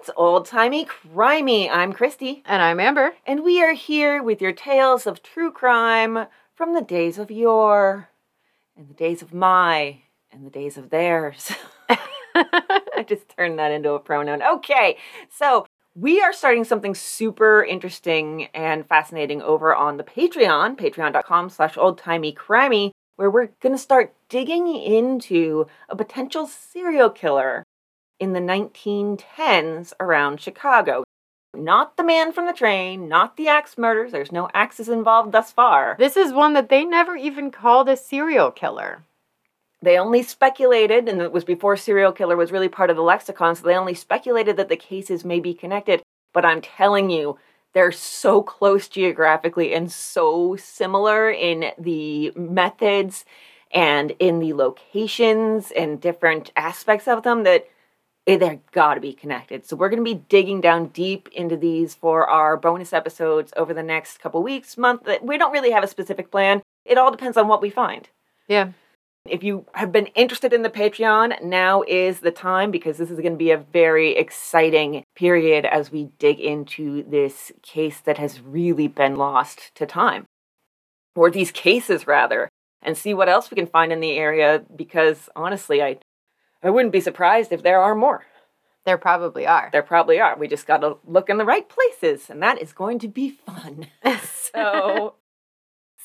It's old timey crimey. I'm Christy, And I'm Amber. and we are here with your tales of true crime from the days of yore, and the days of my, and the days of theirs. I just turned that into a pronoun. Okay, so we are starting something super interesting and fascinating over on the Patreon, patreon.com slash oldtimeycrimey, where we're going to start digging into a potential serial killer in the 1910s around Chicago. Not the man from the train, not the axe murders. There's no axes involved thus far. This is one that they never even called a serial killer. They only speculated, and it was before serial killer was really part of the lexicon, so they only speculated that the cases may be connected. But I'm telling you, they're so close geographically and so similar in the methods and in the locations and different aspects of them that they're got to be connected. So we're going to be digging down deep into these for our bonus episodes over the next couple weeks, month. Uh, we don't really have a specific plan. It all depends on what we find. Yeah. If you have been interested in the Patreon, now is the time because this is going to be a very exciting period as we dig into this case that has really been lost to time. Or these cases, rather, and see what else we can find in the area because honestly, I, I wouldn't be surprised if there are more. There probably are. There probably are. We just got to look in the right places, and that is going to be fun. so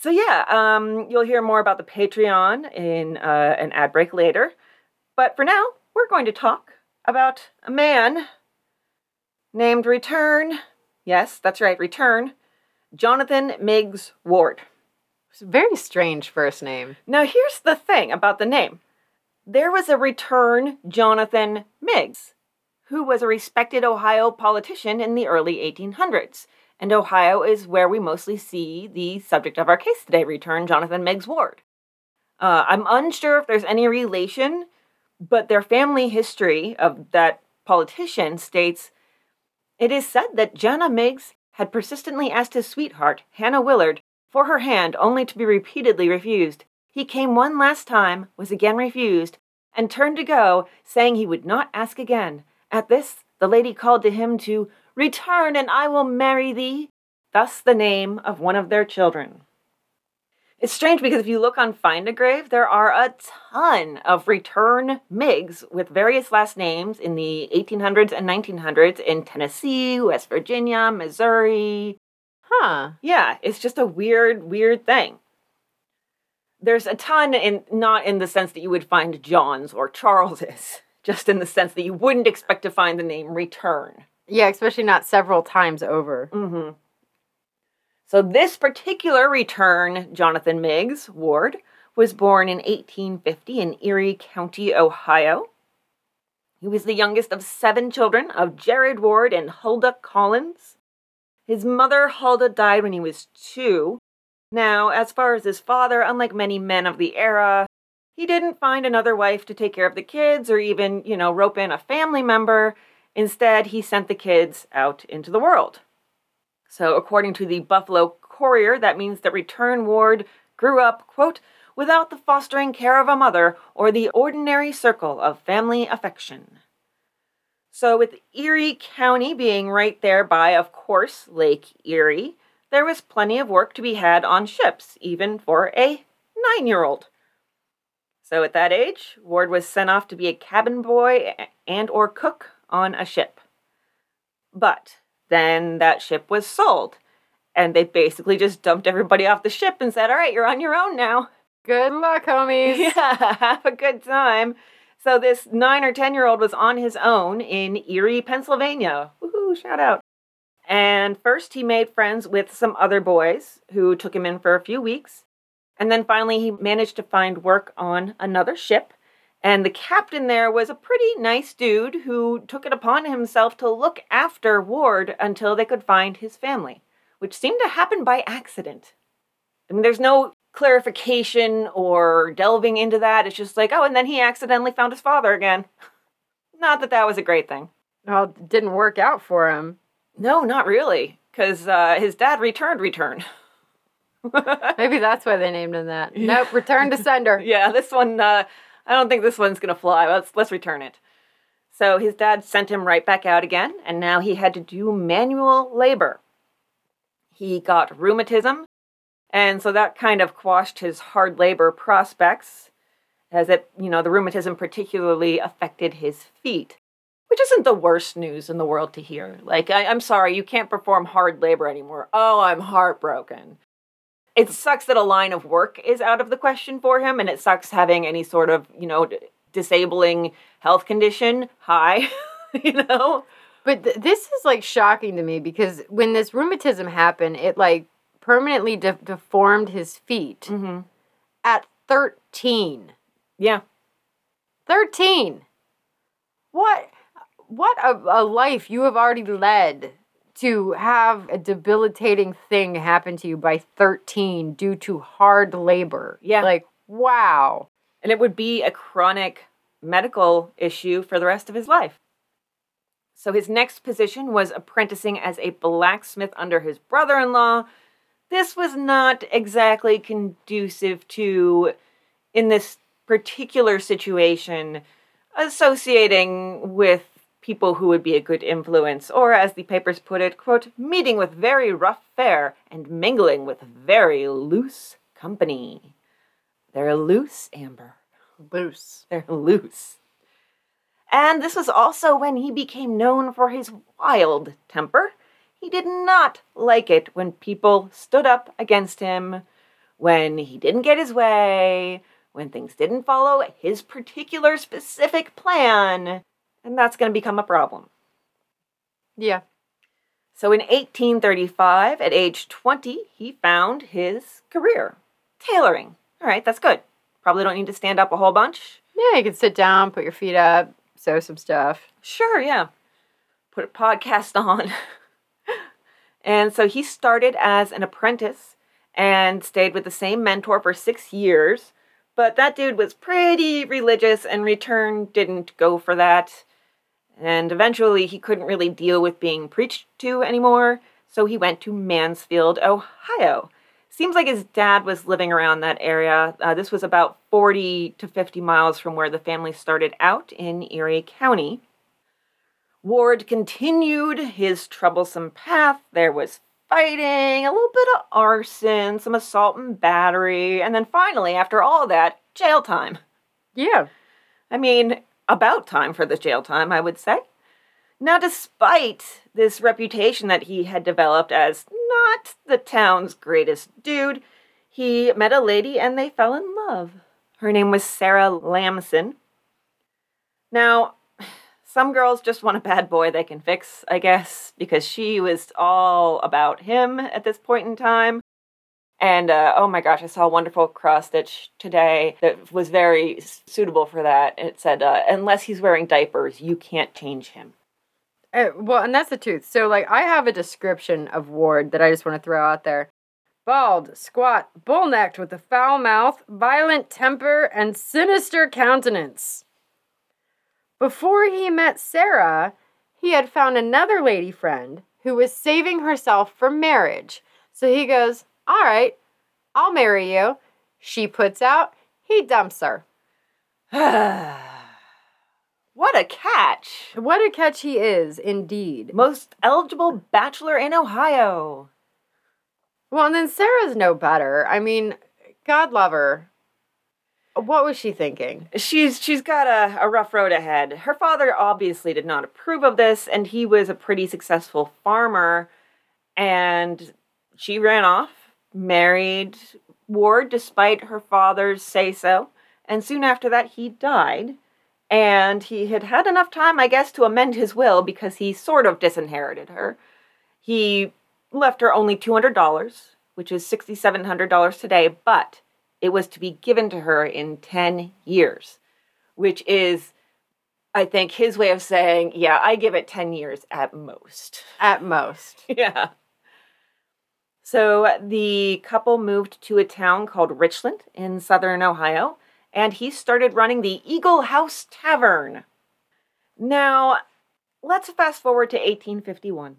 so yeah um, you'll hear more about the patreon in uh, an ad break later but for now we're going to talk about a man named return yes that's right return jonathan meigs ward It's a very strange first name. now here's the thing about the name there was a return jonathan meigs who was a respected ohio politician in the early 1800s and Ohio is where we mostly see the subject of our case today return Jonathan Meigs Ward. Uh, I'm unsure if there's any relation, but their family history of that politician states it is said that Jana Meigs had persistently asked his sweetheart, Hannah Willard, for her hand only to be repeatedly refused. He came one last time, was again refused, and turned to go, saying he would not ask again. At this, the lady called to him to Return, and I will marry thee. Thus the name of one of their children. It's strange because if you look on Find a Grave, there are a ton of return Meigs with various last names in the 1800s and 1900s in Tennessee, West Virginia, Missouri. Huh. Yeah, it's just a weird, weird thing. There's a ton in not in the sense that you would find John's or Charles's, just in the sense that you wouldn't expect to find the name return. Yeah, especially not several times over. Mm-hmm. So this particular return, Jonathan Meigs Ward, was born in 1850 in Erie County, Ohio. He was the youngest of seven children of Jared Ward and Huldah Collins. His mother, Huldah, died when he was two. Now, as far as his father, unlike many men of the era, he didn't find another wife to take care of the kids or even, you know, rope in a family member. Instead, he sent the kids out into the world. So, according to the Buffalo Courier, that means that Return Ward grew up, quote, without the fostering care of a mother or the ordinary circle of family affection. So, with Erie County being right there by, of course, Lake Erie, there was plenty of work to be had on ships, even for a nine year old. So, at that age, Ward was sent off to be a cabin boy and or cook on a ship. But then that ship was sold, and they basically just dumped everybody off the ship and said, "All right, you're on your own now." Good luck, homies. Yeah, have a good time. So this nine or ten year old was on his own in Erie, Pennsylvania. Woohoo! Shout out. And first, he made friends with some other boys who took him in for a few weeks. And then finally, he managed to find work on another ship. And the captain there was a pretty nice dude who took it upon himself to look after Ward until they could find his family, which seemed to happen by accident. I mean, there's no clarification or delving into that. It's just like, oh, and then he accidentally found his father again. Not that that was a great thing. Well, didn't work out for him. No, not really, because uh, his dad returned return. Maybe that's why they named him that. Nope, return to sender. yeah, this one, uh, I don't think this one's gonna fly. Let's let's return it. So his dad sent him right back out again, and now he had to do manual labor. He got rheumatism, and so that kind of quashed his hard labor prospects, as it, you know, the rheumatism particularly affected his feet, which isn't the worst news in the world to hear. Like, I, I'm sorry, you can't perform hard labor anymore. Oh, I'm heartbroken. It sucks that a line of work is out of the question for him, and it sucks having any sort of, you know, disabling health condition high, you know? But th- this is like shocking to me because when this rheumatism happened, it like permanently de- deformed his feet Mm-hmm. at 13. Yeah. 13. What what a, a life you have already led to have a debilitating thing happen to you by 13 due to hard labor. Yeah. Like, wow. And it would be a chronic medical issue for the rest of his life. So his next position was apprenticing as a blacksmith under his brother in law. This was not exactly conducive to, in this particular situation, associating with people who would be a good influence, or as the papers put it, quote, meeting with very rough fare and mingling with very loose company. They're loose, Amber. Loose. They're loose. And this was also when he became known for his wild temper. He did not like it when people stood up against him, when he didn't get his way, when things didn't follow his particular specific plan. And that's going to become a problem. Yeah. So in 1835, at age 20, he found his career tailoring. All right, that's good. Probably don't need to stand up a whole bunch. Yeah, you can sit down, put your feet up, sew some stuff. Sure, yeah. Put a podcast on. and so he started as an apprentice and stayed with the same mentor for six years. But that dude was pretty religious, and return didn't go for that. And eventually, he couldn't really deal with being preached to anymore, so he went to Mansfield, Ohio. Seems like his dad was living around that area. Uh, this was about 40 to 50 miles from where the family started out in Erie County. Ward continued his troublesome path. There was fighting, a little bit of arson, some assault and battery, and then finally, after all that, jail time. Yeah. I mean, about time for the jail time, I would say. Now, despite this reputation that he had developed as not the town's greatest dude, he met a lady and they fell in love. Her name was Sarah Lamson. Now, some girls just want a bad boy they can fix, I guess, because she was all about him at this point in time. And uh, oh my gosh, I saw a wonderful cross stitch today that was very suitable for that. It said, uh, unless he's wearing diapers, you can't change him. Uh, well, and that's the truth. So, like, I have a description of Ward that I just want to throw out there bald, squat, bull necked with a foul mouth, violent temper, and sinister countenance. Before he met Sarah, he had found another lady friend who was saving herself for marriage. So he goes, All right, I'll marry you. She puts out, he dumps her. what a catch! What a catch he is, indeed. Most eligible bachelor in Ohio. Well, and then Sarah's no better. I mean, God love her. What was she thinking? She's she's got a, a rough road ahead. Her father obviously did not approve of this, and he was a pretty successful farmer. And she ran off, married Ward despite her father's say so, and soon after that he died. And he had had enough time, I guess, to amend his will because he sort of disinherited her. He left her only $200, which is $6,700 today, but it was to be given to her in 10 years, which is, I think, his way of saying, yeah, I give it 10 years at most. At most. yeah. So the couple moved to a town called Richland in southern Ohio, and he started running the Eagle House Tavern. Now, let's fast forward to 1851.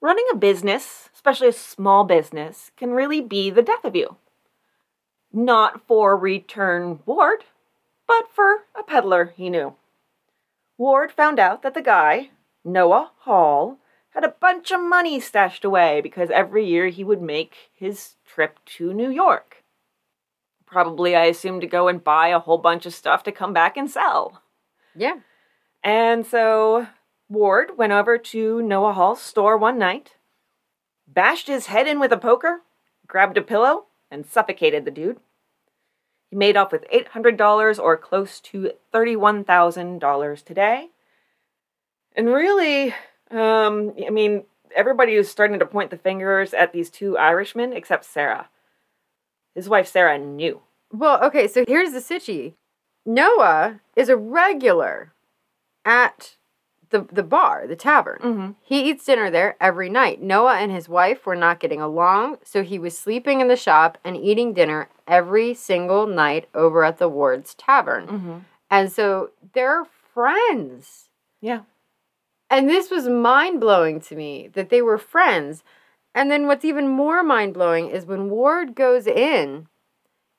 Running a business, especially a small business, can really be the death of you. Not for Return Ward, but for a peddler he knew. Ward found out that the guy, Noah Hall, had a bunch of money stashed away because every year he would make his trip to New York. Probably, I assume, to go and buy a whole bunch of stuff to come back and sell. Yeah. And so Ward went over to Noah Hall's store one night, bashed his head in with a poker, grabbed a pillow, and suffocated the dude. He made off with $800 or close to $31,000 today. And really, um, I mean, everybody was starting to point the fingers at these two Irishmen except Sarah. His wife Sarah knew. Well, okay, so here's the sitchy. Noah is a regular at the the bar, the tavern. Mm-hmm. He eats dinner there every night. Noah and his wife were not getting along, so he was sleeping in the shop and eating dinner every single night over at the Ward's tavern. Mm-hmm. And so they're friends. Yeah. And this was mind blowing to me that they were friends. And then what's even more mind blowing is when Ward goes in,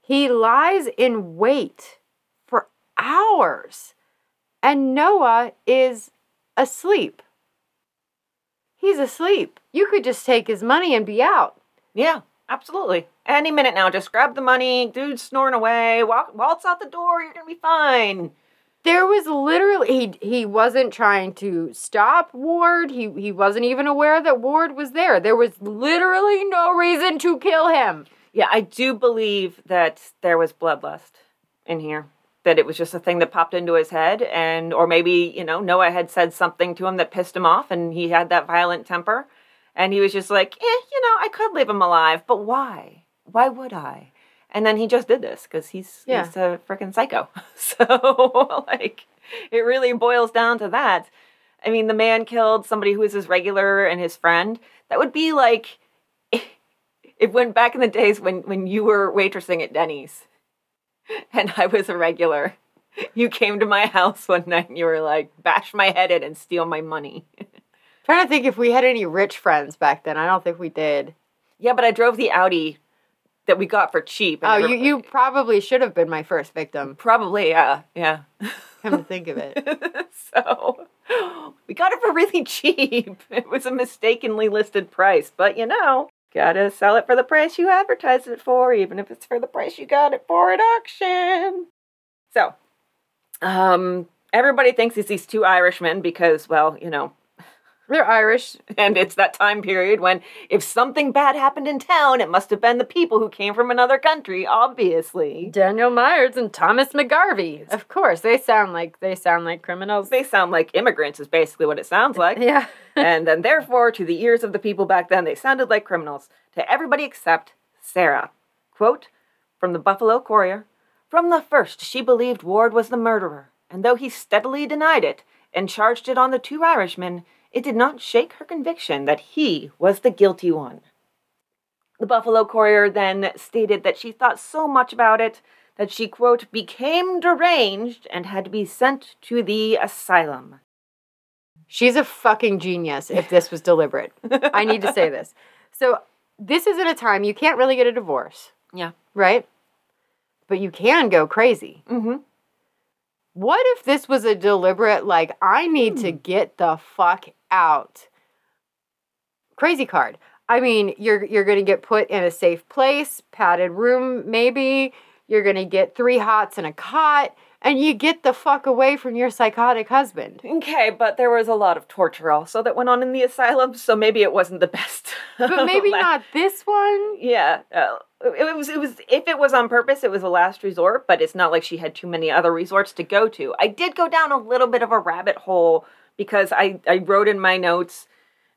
he lies in wait for hours. And Noah is asleep. He's asleep. You could just take his money and be out. Yeah, absolutely. Any minute now, just grab the money, dude's snoring away, walk, waltz out the door, you're gonna be fine. There was literally he he wasn't trying to stop Ward. He he wasn't even aware that Ward was there. There was literally no reason to kill him. Yeah, I do believe that there was bloodlust in here. That it was just a thing that popped into his head, and or maybe you know Noah had said something to him that pissed him off, and he had that violent temper, and he was just like, eh, you know, I could leave him alive, but why? Why would I? And then he just did this because he's Yeah. he's a freaking psycho. So like, it really boils down to that. I mean, the man killed somebody who was his regular and his friend. That would be like it went back in the days when when you were waitressing at Denny's and I was a regular. You came to my house one night and you were like, bash my head in and steal my money. trying to think if we had any rich friends back then. I don't think we did. yeah, but I drove the Audi that we got for cheap. Oh, you, you probably should have been my first victim. probably yeah, yeah. Come to think of it. so we got it for really cheap. It was a mistakenly listed price, but you know, gotta sell it for the price you advertised it for, even if it's for the price you got it for at auction. So, um, everybody thinks it's these two Irishmen because, well, you know, They're Irish. and it's that time period when if something bad happened in town, it must have been the people who came from another country, obviously. Daniel Myers and Thomas McGarvey. Of course, they sound like they sound like criminals. They sound like immigrants, is basically what it sounds like. yeah. and then therefore to the ears of the people back then they sounded like criminals to everybody except sarah quote from the buffalo courier from the first she believed ward was the murderer and though he steadily denied it and charged it on the two irishmen it did not shake her conviction that he was the guilty one the buffalo courier then stated that she thought so much about it that she quote became deranged and had to be sent to the asylum She's a fucking genius if this was deliberate. I need to say this. So, this is at a time you can't really get a divorce, yeah right? But you can go crazy. mm-hmm What if this was a deliberate, like, I need to get the fuck out? Crazy card. I mean, you're you're gonna get put in a safe place, padded room, maybe. You're gonna get three hots and a cot, and you get the fuck away from your psychotic husband. Okay, but there was a lot of torture also that went on in the asylum, so maybe it wasn't the best. But maybe not this one. Yeah, uh, it was. It was. If it was on purpose, it was a last resort. But it's not like she had too many other resorts to go to. I did go down a little bit of a rabbit hole because I I wrote in my notes.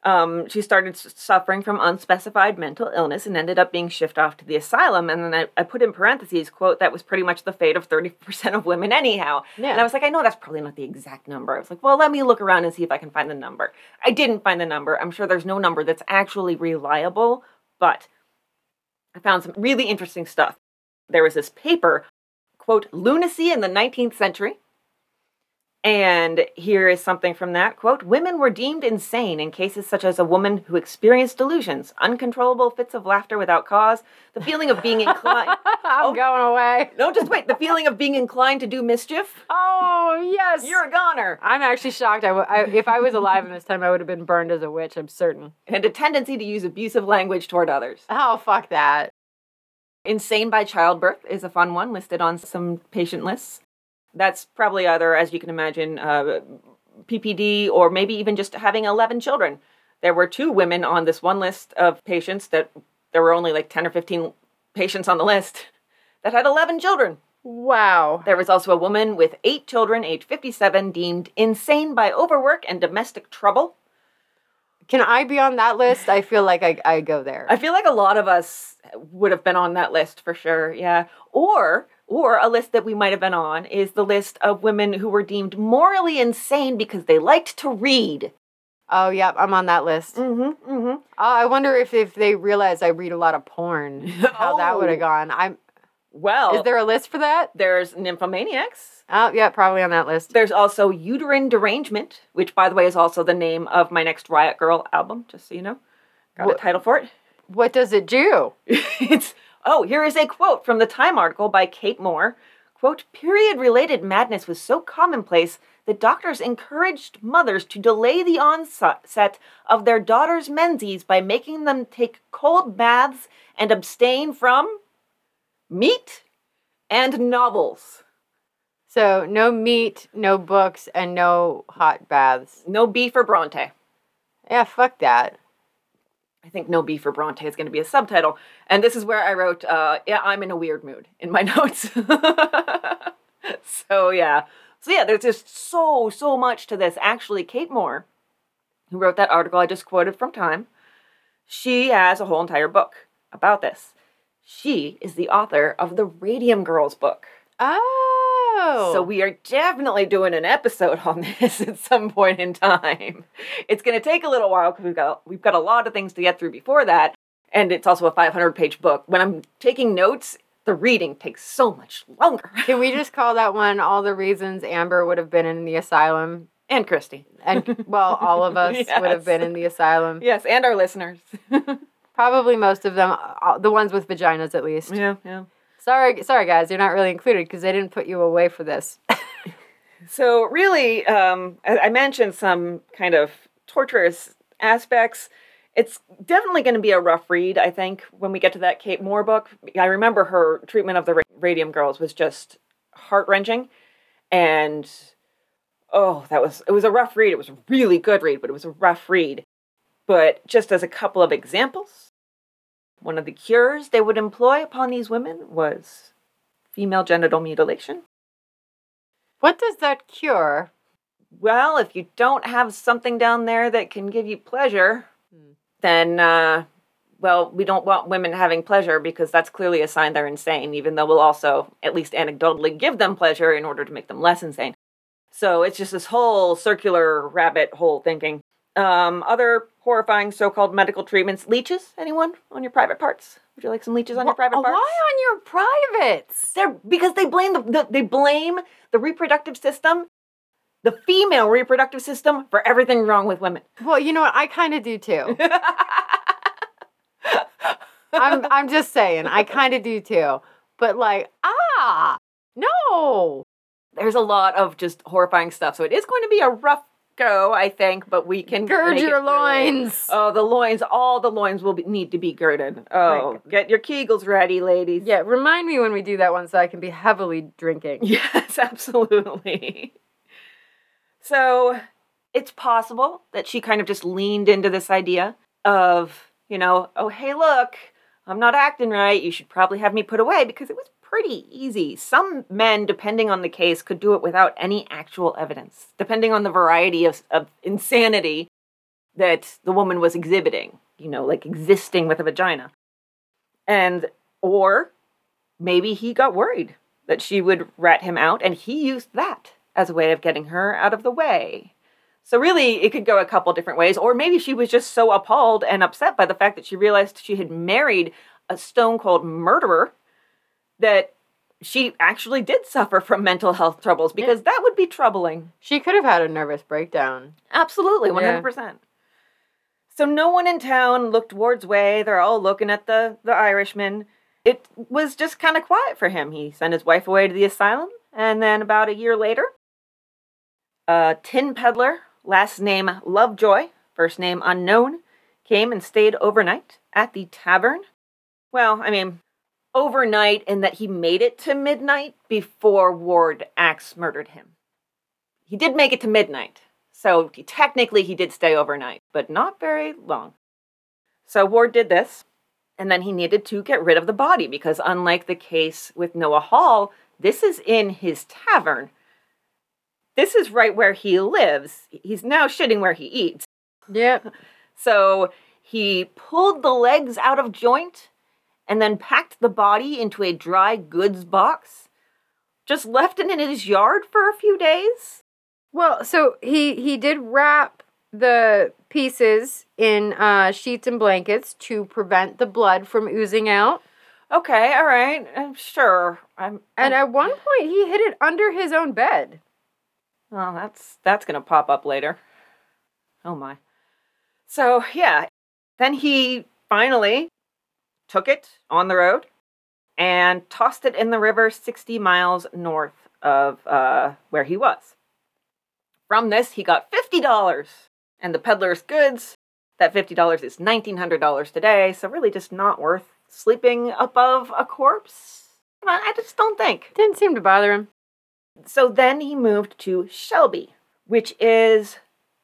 Um, she started suffering from unspecified mental illness and ended up being shipped off to the asylum. And then I, I put in parentheses, quote, that was pretty much the fate of 30% of women anyhow. Yeah. And I was like, I know that's probably not the exact number. I was like, well, let me look around and see if I can find the number. I didn't find the number. I'm sure there's no number that's actually reliable, but I found some really interesting stuff. There was this paper, quote, lunacy in the 19th century. And here is something from that quote Women were deemed insane in cases such as a woman who experienced delusions, uncontrollable fits of laughter without cause, the feeling of being inclined. I'm Oh. going away. no, just wait. The feeling of being inclined to do mischief. Oh, yes. You're a goner. I'm actually shocked. I, w- I if I was alive in this time, I would have been burned as a witch. I'm certain. And a tendency to use abusive language toward others. Oh fuck that. Insane by childbirth is a fun one listed on some patient lists. That's probably either, as you can imagine, uh, PPD or maybe even just having 11 children. There were two women on this one list of patients that there were only like 10 or 15 patients on the list that had 11 children. Wow. There was also a woman with eight children, age 57, deemed insane by overwork and domestic trouble. Can I be on that list? I feel like I, I go there. I feel like a lot of us would have been on that list for sure. Yeah. Or or a list that we might have been on is the list of women who were deemed morally insane because they liked to read. oh, yep, I'm on that list. Mm-hmm. Mm-hmm. Oh, I wonder if, if they realize I read a lot of porn, how that would Oh. have gone. I'm. Well, Is there a list for that? there's nymphomaniacs. Oh, yeah, probably on that list. There's also uterine derangement, which by the way is also the name of my next Riot Girl album, just so you know. Got Wha- a title for it. What does it do? it's oh, here is a quote from the Time article by Kate Moore. Quote, period related madness was so commonplace that doctors encouraged mothers to delay the onset of their daughters' menses by making them take cold baths and abstain from meat and novels. So, no meat, no books, and no hot baths. No beef or Bronte. Yeah, fuck that. I think no beef or Bronte is going to be a subtitle. And this is where I wrote, uh, yeah, I'm in a weird mood in my notes. so, yeah. So, yeah, there's just so, so much to this. Actually, Kate Moore, who wrote that article I just quoted from Time, she has a whole entire book about this. She is the author of the Radium Girls book. Oh. So we are definitely doing an episode on this at some point in time. It's going to take a little while because we've got we've got a lot of things to get through before that, and it's also a 500 page book. When I'm taking notes, the reading takes so much longer. Can we just call that one all the reasons Amber would have been in the asylum? And Christy, And, well, all of us would have been in the asylum. yes, and our listeners. Probably most of them, uh, the ones with vaginas at least. yeah, yeah. Sorry, sorry guys, you're not really included because they didn't put you away for this. So really, um, I I mentioned some kind of torturous aspects. It's definitely going to be a rough read, I think, when we get to that Kate Moore book. I remember her treatment of the Ra- Radium Girls was just heart wrenching, and oh, that was it was a rough read. It was a really good read, but it was a rough read. But just as a couple of examples, one of the cures they would employ upon these women was female genital mutilation. What does that cure? Well, if you don't have something down there that can give you pleasure, Hmm. then, uh, well, we don't want women having pleasure because that's clearly a sign they're insane, even though we'll also, at least anecdotally, give them pleasure in order to make them less insane. So it's just this whole circular rabbit hole thinking. Um, other horrifying so called medical treatments. Leeches? Anyone on your private parts? Would you like some leeches on your private parts? Why on your privates? They're because they blame the, the they blame the reproductive system, the female reproductive system, for everything wrong with women. Well, you know what? I kind of do too. I'm I'm just saying, I kind of do too. But like, ah, no. There's a lot of just horrifying stuff, so it is going to be a rough go, I think, but we can Gird your loins. Oh, the loins! All the loins will be, need to be girded. Oh, Right. get your kegels ready, ladies. Yeah, remind me when we do that one so I can be heavily drinking. Yes, absolutely. So it's possible that she kind of just leaned into this idea of, you know, oh, hey, look, I'm not acting right. You should probably have me put away because it was pretty easy. Some men, depending on the case, could do it without any actual evidence, depending on the variety of, of insanity that the woman was exhibiting, you know, like existing with a vagina. And, or maybe he got worried that she would rat him out, and he used that as a way of getting her out of the way. So, really, it could go a couple different ways. Or maybe she was just so appalled and upset by the fact that she realized she had married a stone cold murderer that she actually did suffer from mental health troubles because that would be troubling. She could have had a nervous breakdown. Absolutely, 100%. So no one in town looked Ward's way. They're all looking at the, the Irishman. It was just kind of quiet for him. He sent his wife away to the asylum, and then about a year later, A tin peddler, last name Lovejoy, first name unknown, came and stayed overnight at the tavern. Well, I mean, overnight and that he made it to midnight before Ward axe murdered him. He did make it to midnight, so technically he did stay overnight, but not very long. So Ward did this, and then he needed to get rid of the body because, unlike the case with Noah Hall, this is in his tavern. This is right where he lives. He's now shitting where he eats. Yep. So he pulled the legs out of joint and then packed the body into a dry goods box. Just left it in his yard for a few days. Well, so he he did wrap the pieces in uh, sheets and blankets to prevent the blood from oozing out. Okay, all right, I'm sure. I'm, And at one point, he hid it under his own bed. Well, that's that's gonna pop up later. Oh my. So yeah, then he finally took it on the road and tossed it in the river 60 miles north of uh, where he was. From this, he got $50 and the peddler's goods. That $50 is $1,900 today, so really just not worth sleeping above a corpse. I I just don't think. Didn't seem to bother him. So then he moved to Shelby, which is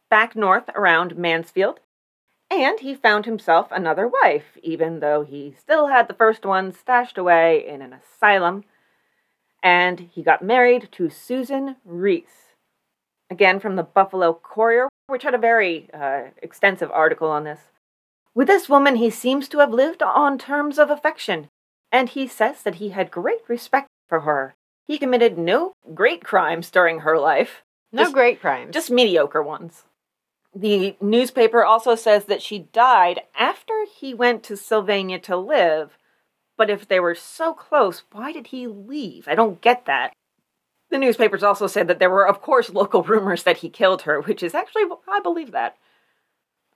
back north around Mansfield. And he found himself another wife, even though he still had the first one stashed away in an asylum. And he got married to Susan Reese. Again, from the Buffalo Courier, which had a very uh, extensive article on this. With this woman, he seems to have lived on terms of affection, and he says that he had great respect for her. He committed no great crimes during her life, No Just- great crimes. just mediocre ones. The newspaper also says that she died after he went to Sylvania to live. But if they were so close, why did he leave? I don't get that. The newspapers also said that there were, of course, local rumors that he killed her, which is actually, I believe that.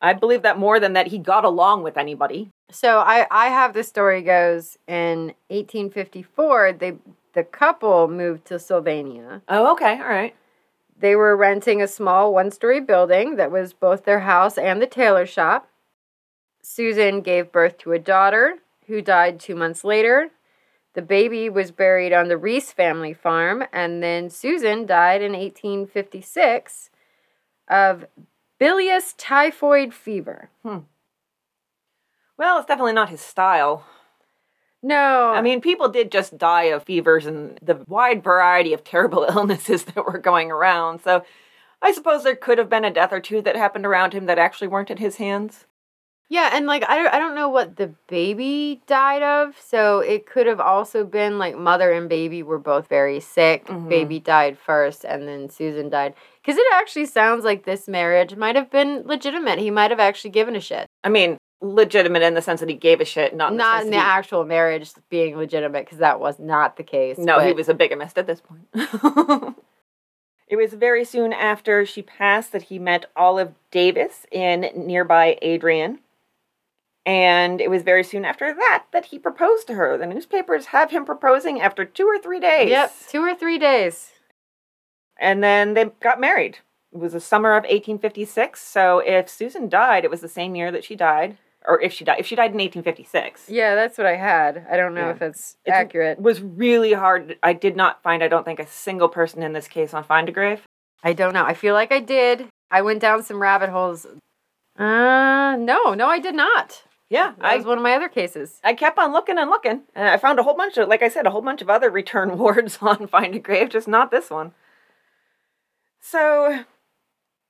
I believe that more than that he got along with anybody. So I, I have the story goes in 1854 they the couple moved to Sylvania. Oh, okay, all right. They were renting a small one-story building that was both their house and the tailor shop. Susan gave birth to a daughter who died 2 months later. The baby was buried on the Reese family farm and then Susan died in 1856 of bilious typhoid fever. Hmm. Well, it's definitely not his style. No. I mean, people did just die of fevers and the wide variety of terrible illnesses that were going around. So I suppose there could have been a death or two that happened around him that actually weren't at his hands. Yeah, and like I don't, I don't know what the baby died of, so it could have also been like mother and baby were both very sick. Mhm. Baby died first, and then Susan died. Because it actually sounds like this marriage might have been legitimate. He might have actually given a shit, I mean, legitimate in the sense that he gave a shit, not in the not sense in the actual marriage being legitimate, because that was not the case. No, he was a bigamist at this point. it was very soon after she passed that he met Olive Davis in nearby Adrian. And it was very soon after that that he proposed to her. The newspapers have him proposing after two or three days. Yep, two or three days. And then they got married. It was the summer of 1856. So if Susan died, it was the same year that she died. Or if she died, if she died in 1856. Yeah, that's what I had. I don't know Yeah. if it's, It's- accurate. It was really hard. I did not find, I don't think, a single person in this case on Find a Grave. I don't know. I feel like I did. I went down some rabbit holes. Uh, no, no, I did not. Yeah, That I was one of my other cases. I kept on looking and looking, and I found a whole bunch of, like I said, a whole bunch of other return wards on Find a Grave, just not this one. So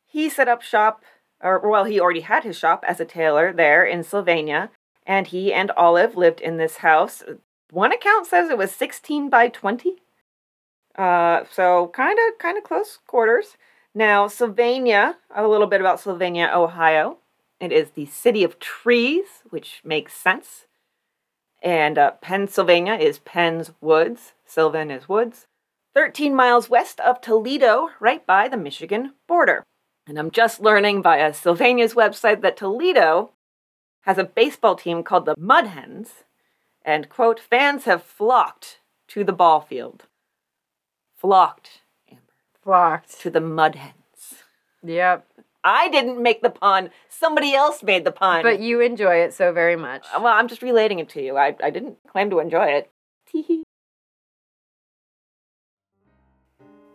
he set up shop, or well, he already had his shop as a tailor there in Sylvania, and he and Olive lived in this house. One account says it was 16 by 20. Uh, so kind of kind of close quarters. Now, Sylvania, a little bit about Sylvania, Ohio. It is the city of trees, which makes sense. And uh, Pennsylvania is Penn's Woods. Sylvan is Woods. 13 miles west of Toledo, right by the Michigan border. And I'm just learning via Sylvania's website that Toledo has a baseball team called the Mud Hens. And, quote, fans have flocked to the ball field. Flocked, Amber, Flocked. to the Mud Hens. Yep. I didn't make the pun. Somebody else made the pun. But you enjoy it so very much. Uh, well, I'm just relating it to you. I, I didn't claim to enjoy it.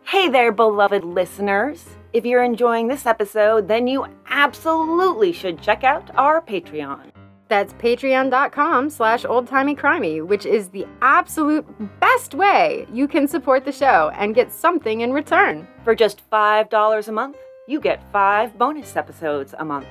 Hey there, beloved listeners. If you're enjoying this episode, then you absolutely should check out our Patreon. That's patreon.com slash oldtimeycrimey, which is the absolute best way you can support the show and get something in return. For just $5 a month, you get five bonus episodes a month.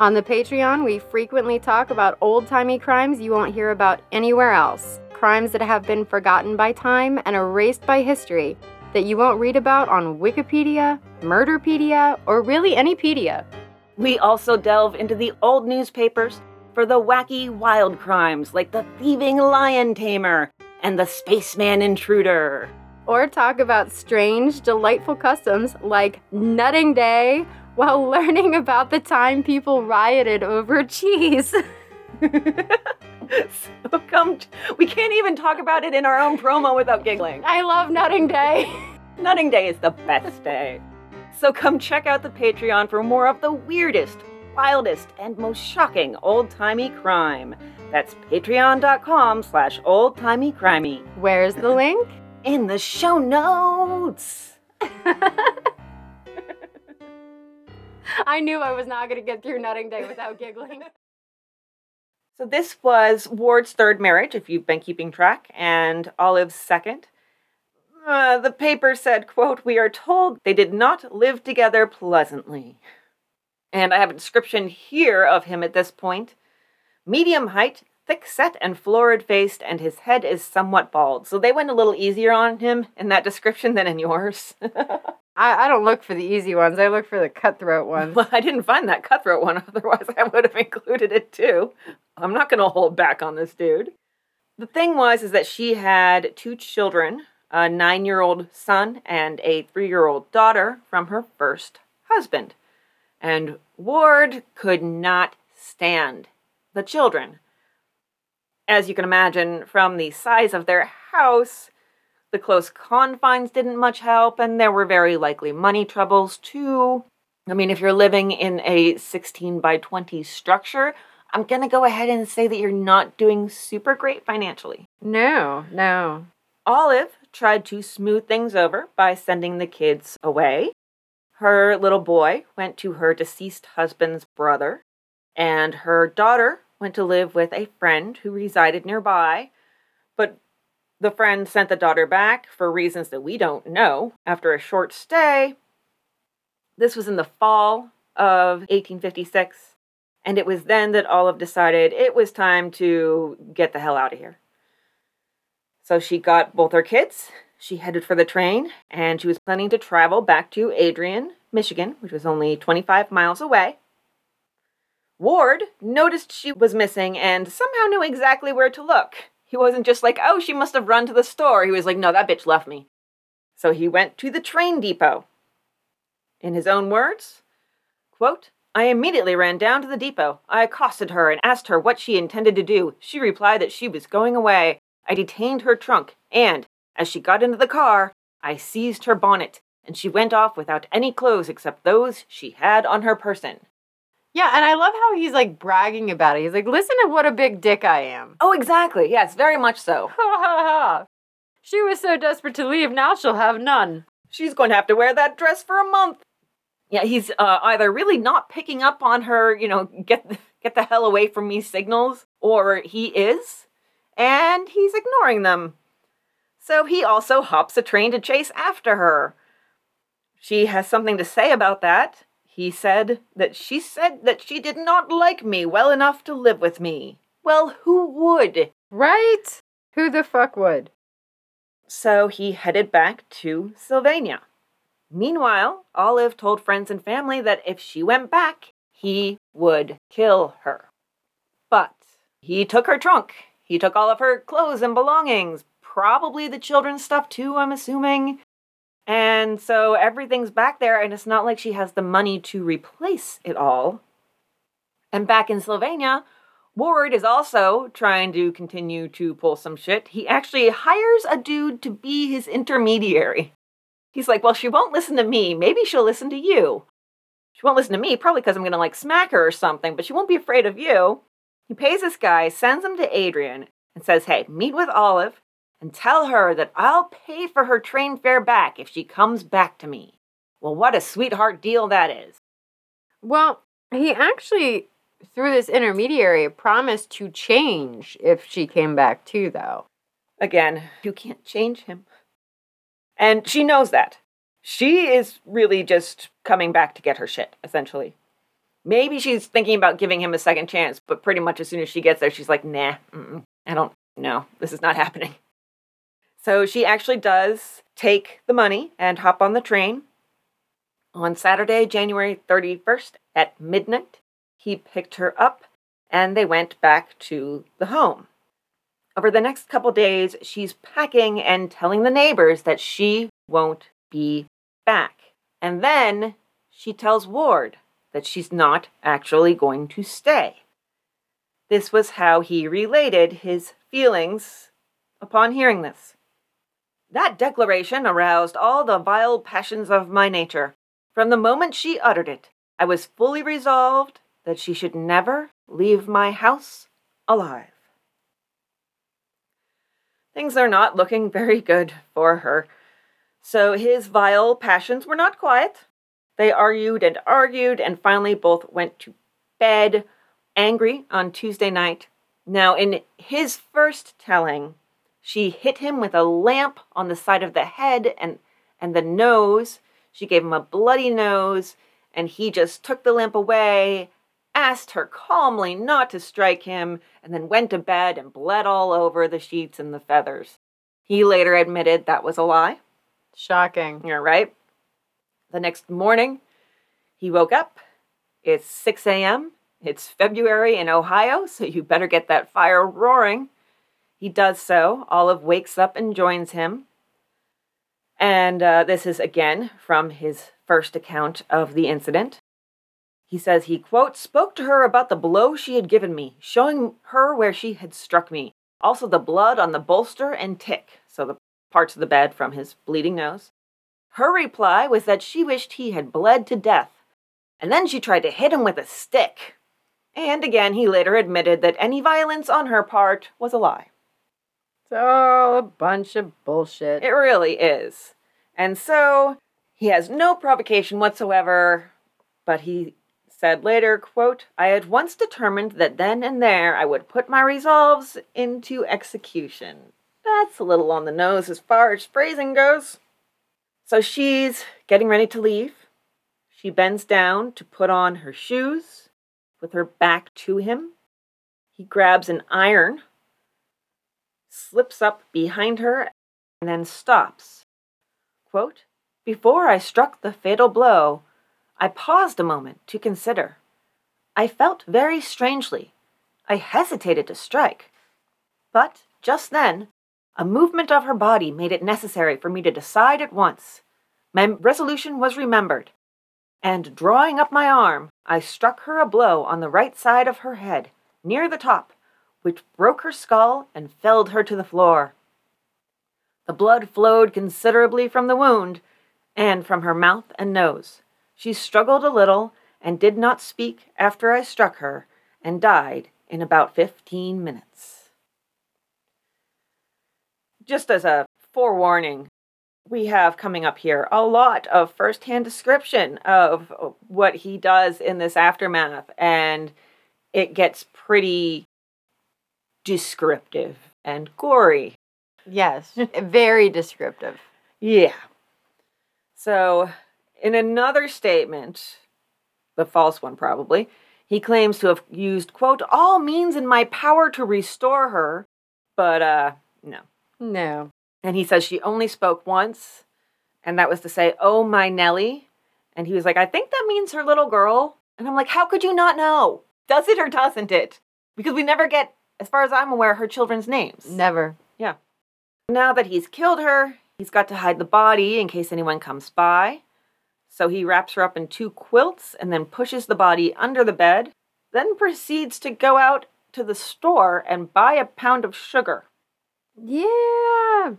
On the Patreon, we frequently talk about old timey crimes you won't hear about anywhere else. Crimes that have been forgotten by time and erased by history that you won't read about on Wikipedia, Murderpedia, or really any pedia. We also delve into the old newspapers for the wacky wild crimes like the thieving lion tamer and the spaceman intruder. Or talk about strange, delightful customs like Nutting Day while learning about the time people rioted over cheese. so come, we can't even talk about it in our own promo without giggling. I love Nutting Day. Nutting Day is the best day. So come check out the Patreon for more of the weirdest, wildest, and most shocking old-timey crime. That's patreon.com slash oldtimeycrimey. Where's the link? In the show notes. I knew I was not going to get through Nutting Day without giggling. So this was Ward's third marriage, if you've been keeping track, and Olive's second. Uh, the paper said, quote, We are told they did not live together pleasantly. And I have a description here of him at this point. Medium height, thick set and florid faced, and his head is somewhat bald. So they went a little easier on him in that description than in yours. I, I don't look for the easy ones. I look for the cutthroat ones. well, I didn't find that cutthroat one, otherwise, I would have included it too. I'm not going to hold back on this dude. The thing was, is that she had two children a nine year old son and a three year old daughter from her first husband. And Ward could not stand the children. As you can imagine from the size of their house, the close confines didn't much help, and there were very likely money troubles too. I mean, if you're living in a 16 by 20 structure, I'm going to go ahead and say that you're not doing super great financially. No, no. Olive tried to smooth things over by sending the kids away. Her little boy went to her deceased husband's brother, and her daughter went to live with a friend who resided nearby. But the friend sent the daughter back for reasons that we don't know after a short stay. This was in the fall of 1856, and it was then that Olive decided it was time to get the hell out of here. So she got both her kids. She headed for the train, and she was planning to travel back to Adrian, Michigan, which was only 25 miles away. Ward noticed she was missing and somehow knew exactly where to look. He wasn't just like, oh, she must have run to the store. He was like, no, that bitch left me. So he went to the train depot. In his own words, quote, I immediately ran down to the depot. I accosted her and asked her what she intended to do. She replied that she was going away. I detained her trunk, and, as she got into the car, I seized her bonnet, and she went off without any clothes except those she had on her person. Yeah, and I love how he's like bragging about it. He's like, listen to what a big dick I am. Oh, exactly. Yes, very much so. Ha ha ha. She was so desperate to leave, now she'll have none. She's going to have to wear that dress for a month. Yeah, he's uh, either really not picking up on her, you know, get get the hell away from me signals, or he is, and he's ignoring them. So he also hops a train to chase after her. She has something to say about that. He said that she said that she did not like me well enough to live with me. Well, who would? Right? Who the fuck would? So he headed back to Sylvania. Meanwhile, Olive told friends and family that if she went back, he would kill her. But he took her trunk he took all of her clothes and belongings, probably the children's stuff too, I'm assuming. And so everything's back there, and it's not like she has the money to replace it all. And back in Sylvania, Ward is also trying to continue to pull some shit. He actually hires a dude to be his intermediary. He's like, Well, she won't listen to me. Maybe she'll listen to you. She won't listen to me, probably because I'm going to like smack her or something, but she won't be afraid of you. He pays this guy, sends him to Adrian, and says, Hey, meet with Olive and tell her that I'll pay for her train fare back if she comes back to me. Well, what a sweetheart deal that is. Well, he actually, through this intermediary, promised to change if she came back too, though. Again, you can't change him. And she knows that. She is really just coming back to get her shit, essentially. Maybe she's thinking about giving him a second chance, but pretty much as soon as she gets there, she's like, nah, I don't know. This is not happening. So she actually does take the money and hop on the train. On Saturday, January 31st at midnight, he picked her up and they went back to the home. Over the next couple days, she's packing and telling the neighbors that she won't be back. And then she tells Ward that she's not actually going to stay. This was how he related his feelings upon hearing this. That declaration aroused all the vile passions of my nature. From the moment she uttered it, I was fully resolved that she should never leave my house alive. Things are not looking very good for her. So his vile passions were not quiet. They argued and argued and finally both went to bed angry on Tuesday night. Now, in his first telling, she hit him with a lamp on the side of the head and, and the nose. She gave him a bloody nose, and he just took the lamp away, asked her calmly not to strike him, and then went to bed and bled all over the sheets and the feathers. He later admitted that was a lie. Shocking. You're right. The next morning, he woke up. It's 6 a.m. It's February in Ohio, so you better get that fire roaring. He does so. Olive wakes up and joins him. And uh, this is again from his first account of the incident. He says he, quote, spoke to her about the blow she had given me, showing her where she had struck me. Also, the blood on the bolster and tick, so the parts of the bed from his bleeding nose. Her reply was that she wished he had bled to death, and then she tried to hit him with a stick. And again, he later admitted that any violence on her part was a lie. It's all a bunch of bullshit. It really is. And so he has no provocation whatsoever, but he said later, quote, I had once determined that then and there I would put my resolves into execution. That's a little on the nose as far as phrasing goes. So she's getting ready to leave. She bends down to put on her shoes with her back to him. He grabs an iron slips up behind her, and then stops. Quote, Before I struck the fatal blow, I paused a moment to consider. I felt very strangely. I hesitated to strike. But just then, a movement of her body made it necessary for me to decide at once. My resolution was remembered, and drawing up my arm, I struck her a blow on the right side of her head, near the top, which broke her skull and felled her to the floor. The blood flowed considerably from the wound and from her mouth and nose. She struggled a little and did not speak after I struck her and died in about 15 minutes. Just as a forewarning, we have coming up here a lot of firsthand description of what he does in this aftermath, and it gets pretty descriptive and gory. Yes, very descriptive. Yeah. So, in another statement, the false one probably, he claims to have used, quote, all means in my power to restore her, but, uh, no. No. And he says she only spoke once, and that was to say, oh, my Nellie. And he was like, I think that means her little girl. And I'm like, how could you not know? Does it or doesn't it? Because we never get as far as I'm aware, her children's names. Never. Yeah. Now that he's killed her, he's got to hide the body in case anyone comes by. So he wraps her up in two quilts and then pushes the body under the bed, then proceeds to go out to the store and buy a pound of sugar. Yeah.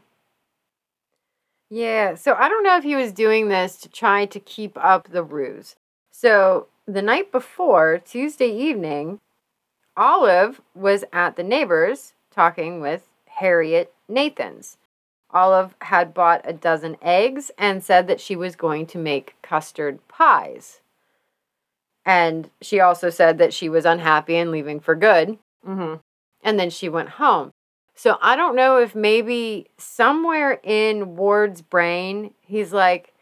Yeah. So I don't know if he was doing this to try to keep up the ruse. So the night before, Tuesday evening, Olive was at the neighbors talking with Harriet Nathans. Olive had bought a dozen eggs and said that she was going to make custard pies. And she also said that she was unhappy and leaving for good. Mm-hmm. And then she went home. So I don't know if maybe somewhere in Ward's brain, he's like,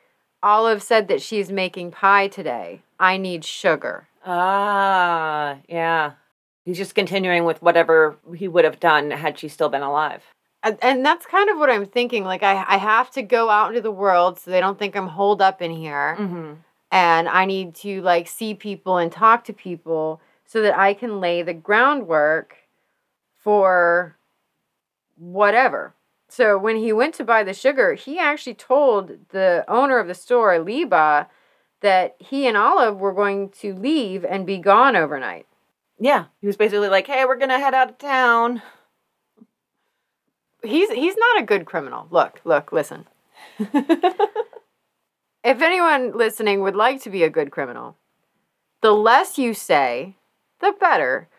Olive said that she's making pie today. I need sugar. Ah, yeah. He's just continuing with whatever he would have done had she still been alive. And, and that's kind of what I'm thinking. Like, I, I have to go out into the world so they don't think I'm holed up in here. Mm-hmm. And I need to, like, see people and talk to people so that I can lay the groundwork for whatever. So when he went to buy the sugar, he actually told the owner of the store, Liba, that he and Olive were going to leave and be gone overnight. Yeah. He was basically like, hey, we're going to head out of town. He's he's not a good criminal. Look, look, listen. If anyone listening would like to be a good criminal, the less you say, the better.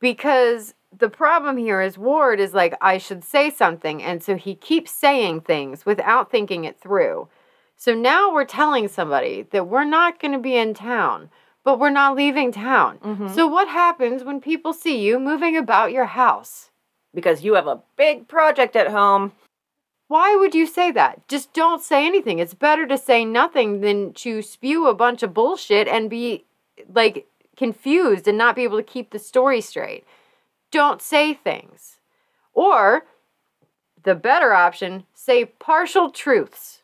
Because the problem here is Ward is like, I should say something. And so he keeps saying things without thinking it through. So now we're telling somebody that we're not going to be in town, but we're not leaving town. Mhm. So what happens when people see you moving about your house? because you have a big project at home. Why would you say that? Just don't say anything. It's better to say nothing than to spew a bunch of bullshit and be like confused and not be able to keep the story straight. Don't say things. Or the better option, say partial truths.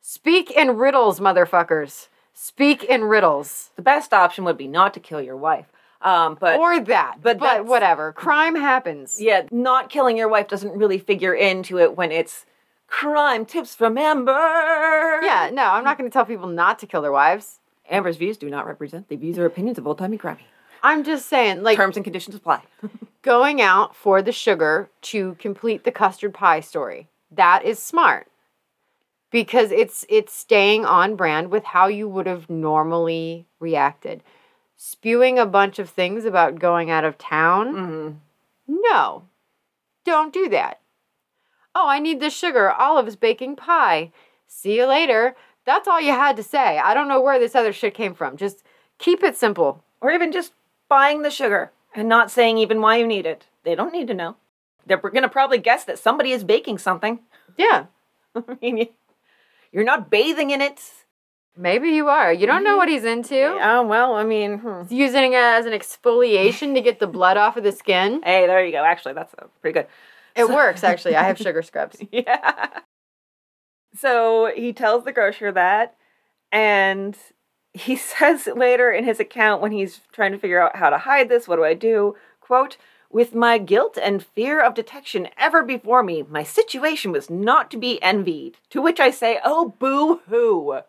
Speak in riddles, motherfuckers. Speak in riddles. The best option would be not to kill your wife. Um, but or that. but But, whatever. Crime happens. yeah, not killing your wife doesn't really figure into it when it's crime tips from Amber. Yeah, no, I'm not going to tell people not to kill their wives. Amber's views do not represent the views or opinions of Old Timey Grammy. I'm just saying, like, Terms and conditions apply. going out for the sugar to complete the custard pie story. That is smart. Because it's it's staying on brand with how you would have normally reacted. Spewing a bunch of things about going out of town? hmm No. Don't do that. Oh, I need the sugar. Olive's baking pie. See you later. That's all you had to say. I don't know where this other shit came from. Just keep it simple. Or even just buying the sugar and not saying even why you need it. They don't need to know. They're going to probably guess that somebody is baking something. Yeah. I mean, you- you're not bathing in it. Maybe you are. You don't know what he's into. Oh, well, I mean, hmm. using it as an exfoliation to get the blood off of the skin. hey, there you go. Actually, that's uh, pretty good. It works actually. I have sugar scrubs. Yeah. So he tells the grocer that, and he says later in his account when he's trying to figure out how to hide this, what do I do? Quote, with my guilt and fear of detection ever before me, my situation was not to be envied. To which I say, oh, boo hoo.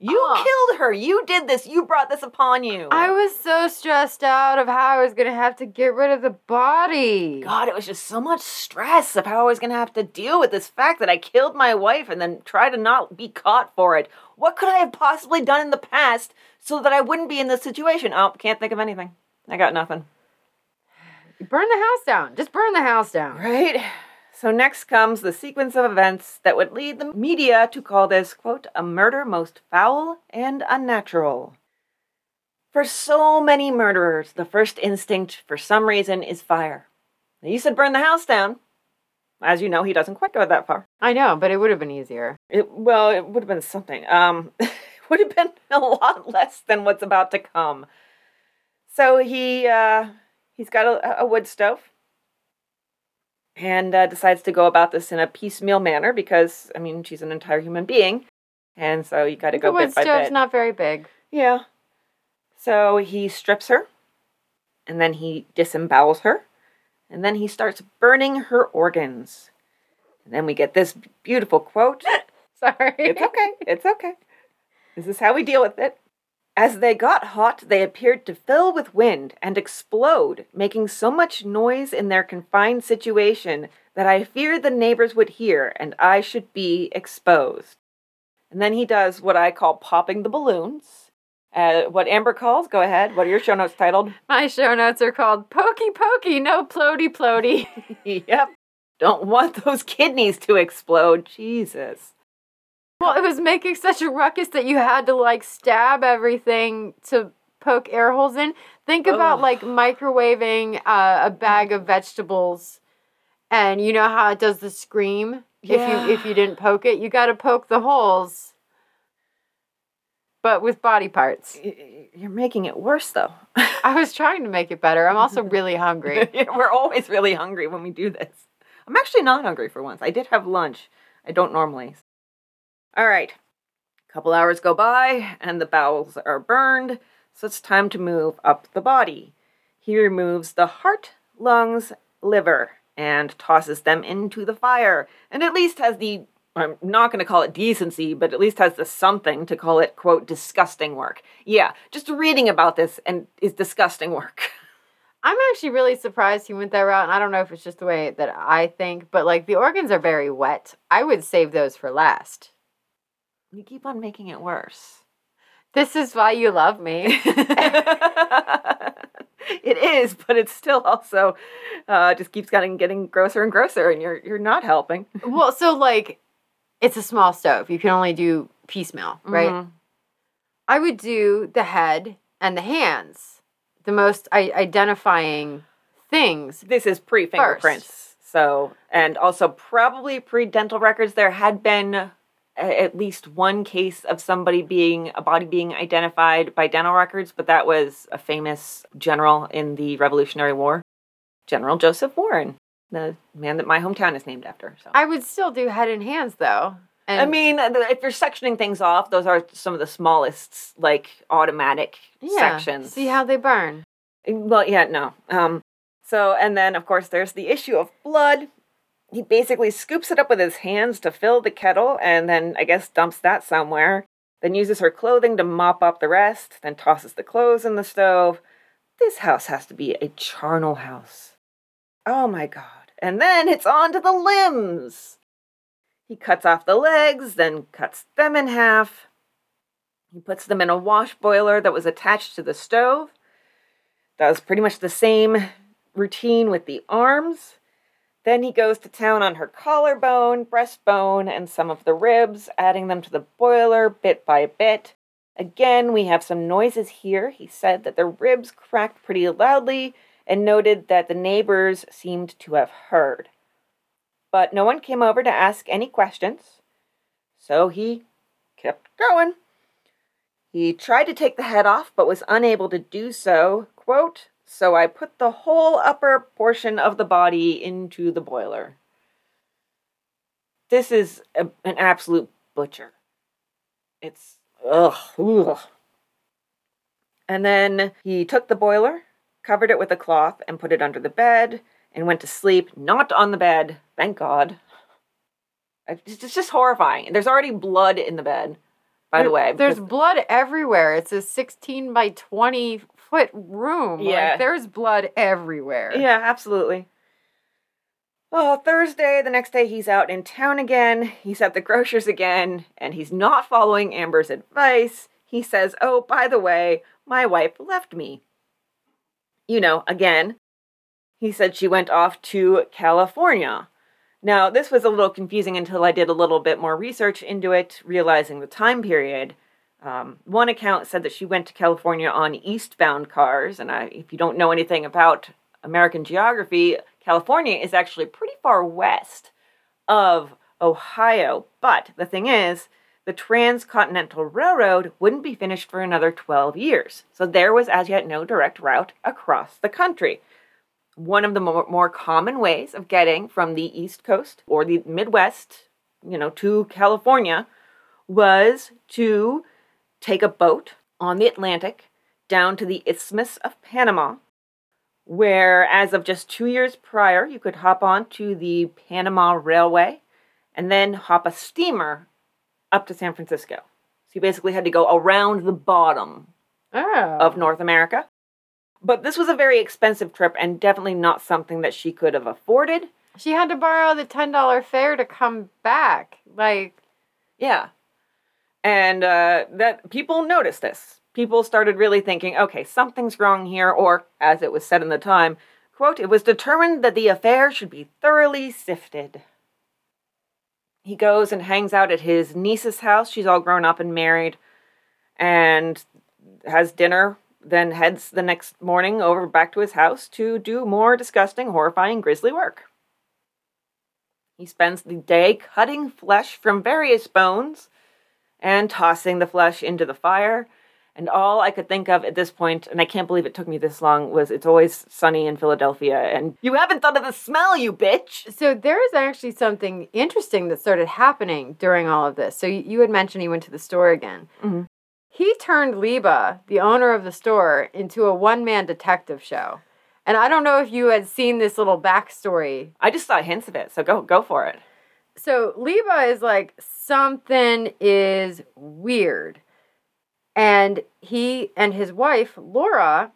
You Ah. killed her. You did this. You brought this upon you. I was so stressed out of how I was gonna have to get rid of the body. God, it was just so much stress of how I was going to have to deal with this fact that I killed my wife and then try to not be caught for it. What could I have possibly done in the past so that I wouldn't be in this situation? Oh, can't think of anything. I got nothing. Burn the house down. Just burn the house down. Right? So next comes the sequence of events that would lead the media to call this, quote, a murder most foul and unnatural. For so many murderers, the first instinct, for some reason, is fire. Now, you said burn the house down. As you know, he doesn't quite go that far. I know, but it would have been easier. It, well, it would have been something. Um, it would have been a lot less than what's about to come. So he uh, he's got a, a wood stove and uh, decides to go about this in a piecemeal manner because I mean she's an entire human being, and so you got to go the wood bit by stove's bit. not very big. Yeah. So he strips her, and then he disembowels her, and then he starts burning her organs. And then we get this beautiful quote. Sorry. It's okay. It's okay. This is how we deal with it. As they got hot, they appeared to fill with wind and explode, making so much noise in their confined situation that I feared the neighbors would hear and I should be exposed. And then he does what I call popping the balloons. Uh, what Amber calls, go ahead. What are your show notes titled? My show notes are called Pokey Pokey, no Plody Plody. yep. Don't want those kidneys to explode. Jesus. Well, it was making such a ruckus that you had to like stab everything to poke air holes in. Think about Ugh. like microwaving uh, a bag of vegetables, and you know how it does the scream if you if you didn't poke it. You got to poke the holes, but with body parts. You're making it worse, though. I was trying to make it better. I'm also really hungry. We're always really hungry when we do this. I'm actually not hungry for once. I did have lunch. I don't normally. All right. A couple hours go by, and the bowels are burned, so it's time to move up the body. He removes the heart, lungs, liver, and tosses them into the fire, and at least has the I'm not going to call it decency, but at least has the something to call it, quote, disgusting work. Yeah, just reading about this and is disgusting work. I'm actually really surprised he went that route, and I don't know if it's just the way that I think, but like the organs are very wet. I would save those for last. You keep on making it worse. This is why you love me. it is, but it's still also uh, just keeps getting getting grosser and grosser, and you're you're not helping. well, so like it's a small stove. You can only do piecemeal, right? Mhm. I would do the head and the hands, the most I- identifying things. This is pre fingerprints, so and also probably pre dental records. There had been at least one case of somebody being a body being identified by dental records, but that was a famous general in the Revolutionary War, General Joseph Warren, the man that my hometown is named after. So. I would still do head and hands though. And I mean, if you're sectioning things off, those are some of the smallest, like automatic yeah, sections. See how they burn. Well, yeah, no. Um, so, and then of course there's the issue of blood. He basically scoops it up with his hands to fill the kettle, and then I guess dumps that somewhere. Then uses her clothing to mop up the rest. Then tosses the clothes in the stove. This house has to be a charnel house. Oh my god! And then it's on to the limbs. He cuts off the legs, then cuts them in half. He puts them in a wash boiler that was attached to the stove. Does pretty much the same routine with the arms. Then he goes to town on her collarbone, breastbone, and some of the ribs, adding them to the boiler bit by bit. Again, we have some noises here. He said that the ribs cracked pretty loudly and noted that the neighbors seemed to have heard. But no one came over to ask any questions, so he kept going. He tried to take the head off, but was unable to do so. Quote, so I put the whole upper portion of the body into the boiler. This is a, an absolute butcher. It's, ugh, ugh. And then he took the boiler, covered it with a cloth, and put it under the bed, and went to sleep, not on the bed, thank God. It's it's just horrifying. There's already blood in the bed, by the way. there's blood everywhere. It's a 16 by 20 foot room. Yeah. Like, there's blood everywhere. Yeah, absolutely. Oh, Thursday, the next day he's out in town again. He's at the grocer's again, and he's not following Amber's advice. He says, Oh, by the way, my wife left me. You know, again, he said she went off to California. Now, this was a little confusing until I did a little bit more research into it, realizing the time period. Um, one account said that she went to California on eastbound cars, and I, if you don't know anything about American geography, California is actually pretty far west of Ohio. But the thing is, the Transcontinental Railroad wouldn't be finished for another 12 years, so there was as yet no direct route across the country. One of the more, more common ways of getting from the East Coast or the Midwest, you know, to California was to take a boat on the Atlantic down to the Isthmus of Panama, where, as of just two years prior, you could hop on to the Panama Railway and then hop a steamer up to San Francisco. So you basically had to go around the bottom Oh. of North America. But this was a very expensive trip and definitely not something that she could have afforded. She had to borrow the $10 fare to come back. Like, Yeah. And uh, that people noticed this. people started really thinking, okay, something's wrong here, or as it was said in the time, quote, it was determined that the affair should be thoroughly sifted. He goes and hangs out at his niece's house. She's all grown up and married, and has dinner, then heads the next morning over back to his house to do more disgusting, horrifying, grisly work. He spends the day cutting flesh from various bones and tossing the flesh into the fire. And all I could think of at this point, and I can't believe it took me this long, was it's always sunny in Philadelphia. And you haven't thought of the smell, you bitch! So there is actually something interesting that started happening during all of this. So you had mentioned he went to the store again. Mhm. He turned Liba, the owner of the store, into a one man detective show. And I don't know if you had seen this little backstory I just saw hints of it, so go go for it. So Liba is like something is weird. And he and his wife, Laura,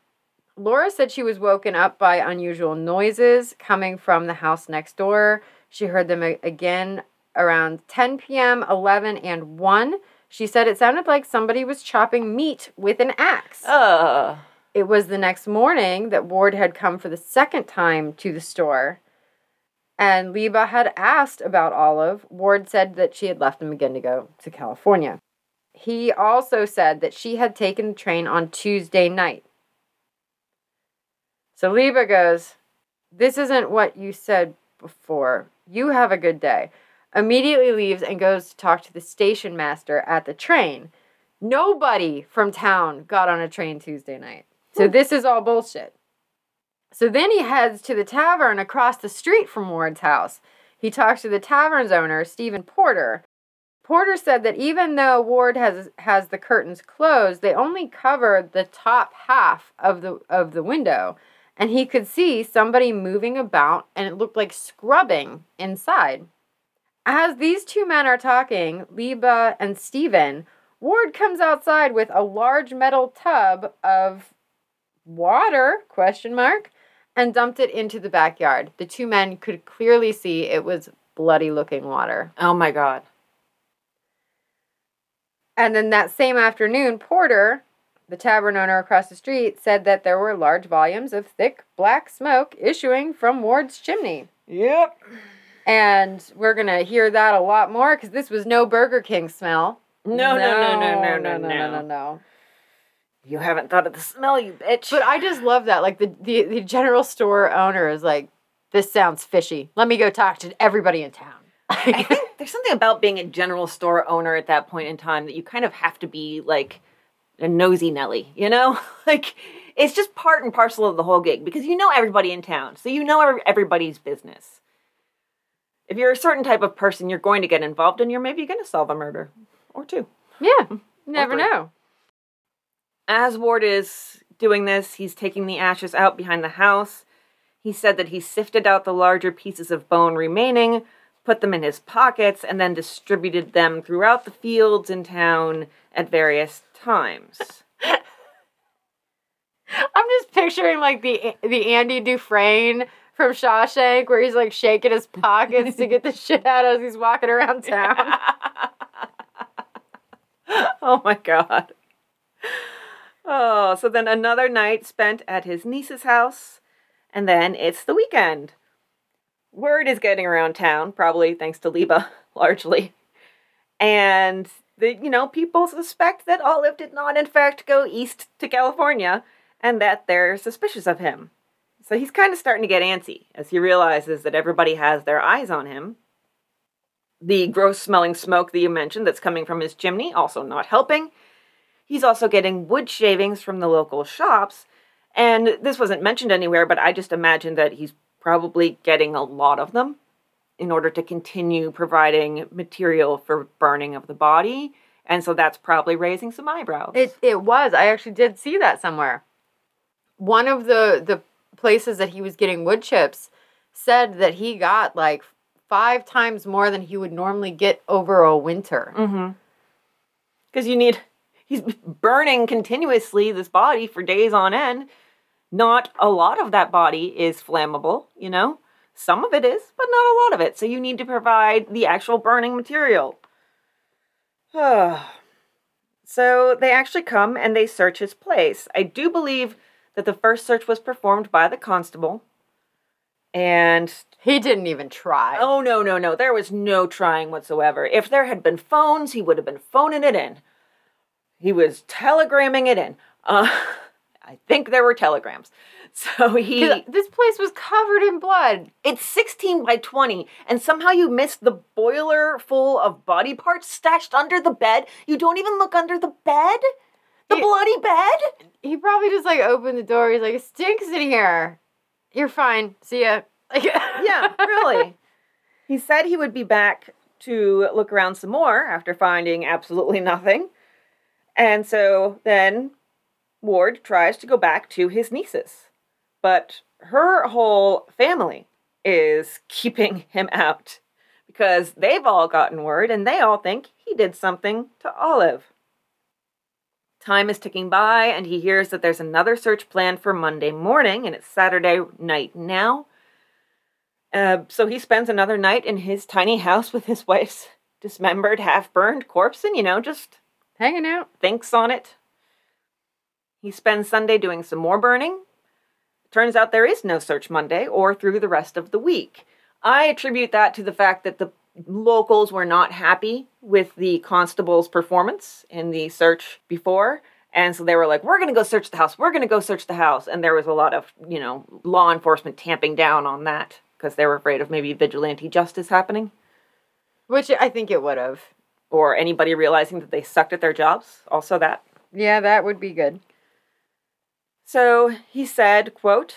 Laura said she was woken up by unusual noises coming from the house next door. She heard them again around 10 p.m., 11, and 1. She said it sounded like somebody was chopping meat with an axe. Ugh. It was the next morning that Ward had come for the second time to the store. And Liba had asked about Olive. Ward said that she had left him again to go to California. He also said that she had taken the train on Tuesday night. So Liba goes, This isn't what you said before. You have a good day. Immediately leaves and goes to talk to the station master at the train. Nobody from town got on a train Tuesday night. So hmm. this is all bullshit. So then he heads to the tavern across the street from Ward's house. He talks to the tavern's owner, Stephen Porter. Porter said that even though Ward has has the curtains closed, they only cover the top half of the of the window, and he could see somebody moving about, and it looked like scrubbing inside. As these two men are talking, Liba and Stephen, Ward comes outside with a large metal tub of water question mark and dumped it into the backyard. The two men could clearly see it was bloody looking water. Oh my god. And then that same afternoon, Porter, the tavern owner across the street, said that there were large volumes of thick black smoke issuing from Ward's chimney. Yep. And we're going to hear that a lot more because this was no Burger King smell. No, no, no, no, no, no, no, no, no, no. You haven't thought of the smell, you bitch. But I just love that. Like the, the, the general store owner is like, this sounds fishy. Let me go talk to everybody in town. I think there's something about being a general store owner at that point in time that you kind of have to be like a nosy Nelly, you know? like it's just part and parcel of the whole gig because you know everybody in town, so you know everybody's business. If you're a certain type of person, you're going to get involved and you're maybe going to solve a murder or two. yeah, never know. As Ward is doing this, he's taking the ashes out behind the house. He said that he sifted out the larger pieces of bone remaining, put them in his pockets, and then distributed them throughout the fields in town at various times. I'm just picturing like the the Andy Dufresne from Shawshank where he's like shaking his pockets to get the shit out as he's walking around town. oh my god. Oh, so then another night spent at his niece's house, and then it's the weekend. Word is getting around town, probably thanks to Liba, largely. And the you know, people suspect that Olive did not in fact go east to California and that they're suspicious of him. So he's kind of starting to get antsy as he realizes that everybody has their eyes on him. The gross smelling smoke that you mentioned that's coming from his chimney also not helping. He's also getting wood shavings from the local shops. And this wasn't mentioned anywhere, but I just imagine that he's probably getting a lot of them in order to continue providing material for burning of the body. And so that's probably raising some eyebrows. It it was. I actually did see that somewhere. One of the the places that he was getting wood chips said that he got like five times more than he would normally get over a winter. Mm-hmm. Because you need, he's burning continuously this body for days on end. Not a lot of that body is flammable, you know? Some of it is, but not a lot of it. So you need to provide the actual burning material. So they actually come and they search his place. I do believe that the first search was performed by the constable. And He didn't even try. oh, no, no, no. There was no trying whatsoever. If there had been phones, he would have been phoning it in. He was telegramming it in. Uh, I think there were telegrams. So he This place was covered in blood. It's 16 by 20, and somehow you missed the boiler full of body parts stashed under the bed. You don't even look under the bed? The It- bloody bed? He probably just like opened the door. He's like, it stinks in here. You're fine. See ya. Like, Yeah, really. he said he would be back to look around some more after finding absolutely nothing. And so then Ward tries to go back to his nieces. But her whole family is keeping him out because they've all gotten word and they all think he did something to Olive. Time is ticking by, and he hears that there's another search planned for Monday morning, and it's Saturday night now. Uh, so he spends another night in his tiny house with his wife's dismembered, half burned corpse, and you know, just Hanging out. thinks on it. He spends Sunday doing some more burning. Turns out there is no search Monday or through the rest of the week. I attribute that to the fact that the locals were not happy with the constable's performance in the search before. And so they were like, we're going to go search the house. We're going to go search the house. And there was a lot of, you know, law enforcement tamping down on that because they were afraid of maybe vigilante justice happening Which I think it would have. Or anybody realizing that they sucked at their jobs. Also, that. Yeah, that would be good. So he said, quote,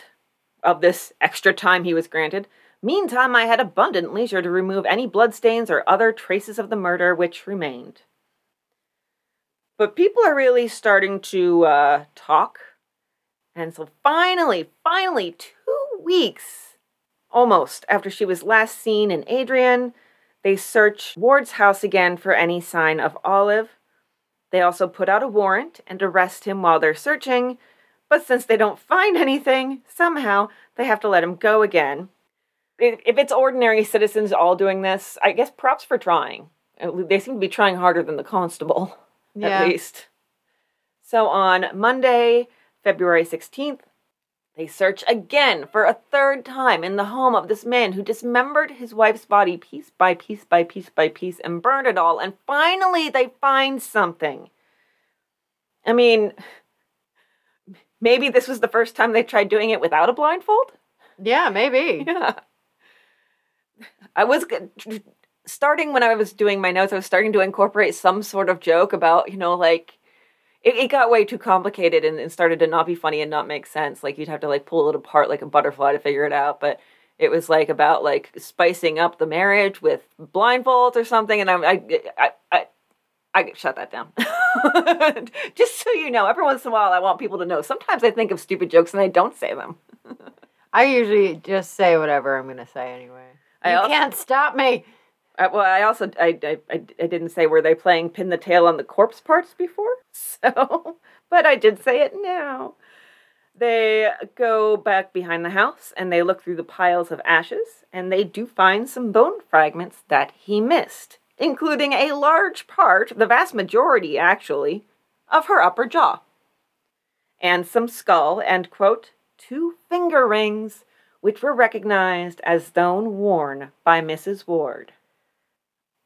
of this extra time he was granted, Meantime, I had abundant leisure to remove any bloodstains or other traces of the murder which remained. But people are really starting to uh, talk. And so finally, finally, two weeks almost after she was last seen in Adrian, they search Ward's house again for any sign of Olive. They also put out a warrant and arrest him while they're searching, but since they don't find anything, somehow they have to let him go again. If it's ordinary citizens all doing this, I guess props for trying. Uh, they seem to be trying harder than the constable, Yeah. at least. So on Monday, February 16th, they search again for a third time in the home of this man who dismembered his wife's body piece by piece by piece by piece and burned it all. And finally, they find something. I mean, maybe this was the first time they tried doing it without a blindfold? Yeah, maybe. Yeah. I was starting when I was doing my notes, I was starting to incorporate some sort of joke about, you know, like it, it got way too complicated and, and started to not be funny and not make sense. Like you'd have to like pull it apart like a butterfly to figure it out. But it was like about like spicing up the marriage with blindfolds or something. And I, I, I, I, I shut that down. Just so you know, every once in a while, I want people to know. Sometimes I think of stupid jokes and I don't say them. I usually just say whatever I'm going to say anyway. I you also- can't stop me. Well, I also I, I I I didn't say were they playing pin the tail on the corpse parts before, so but I did say it now. They go back behind the house and they look through the piles of ashes and they do find some bone fragments that he missed, including a large part, the vast majority actually, of her upper jaw, and some skull and quote two finger rings which were recognized as those worn by Mrs. Ward.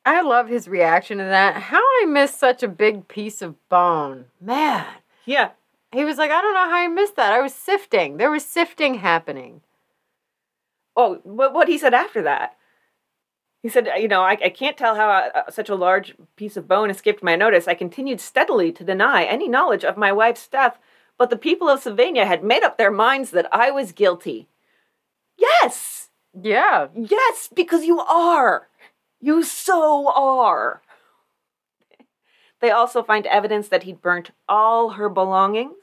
I love his reaction to that. How I missed such a big piece of bone. Man. Yeah. He was like, I don't know how I missed that. I was sifting. There was sifting happening. Oh, what what he said after that? He said, you know, I, I can't tell how uh, such a large piece of bone escaped my notice. I continued steadily to deny any knowledge of my wife's death, but the people of Sylvania had made up their minds that I was guilty. Yes, Yeah. yes, because you are. You so are. They also find evidence that he'd burnt all her belongings.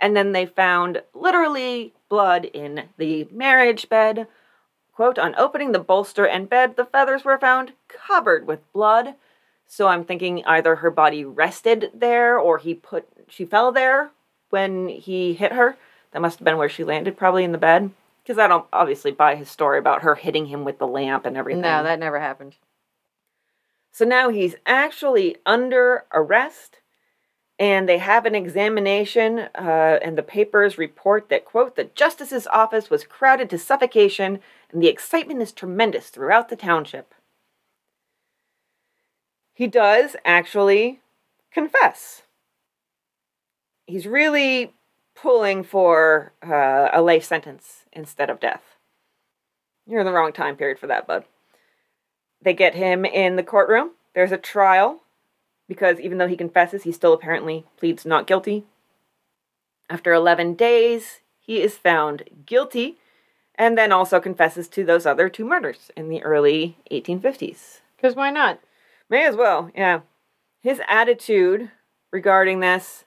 And then they found literally blood in the marriage bed. Quote, on opening the bolster and bed, the feathers were found covered with blood. So I'm thinking either her body rested there or he put she fell there when he hit her. That must have been where she landed, probably in the bed. Because I don't obviously buy his story about her hitting him with the lamp and everything. No, that never happened. So now he's actually under arrest. and they have an examination, uh, and the papers report that, quote, the justice's office was crowded to suffocation, and the excitement is tremendous throughout the township. He does actually confess. He's really pulling for uh, a life sentence instead of death. You're in the wrong time period for that, bud. They get him in the courtroom. There's a trial because even though he confesses, he still apparently pleads not guilty. After 11 days, he is found guilty and then also confesses to those other two murders in the early 1850s. Because why not? May as well, yeah. His attitude regarding this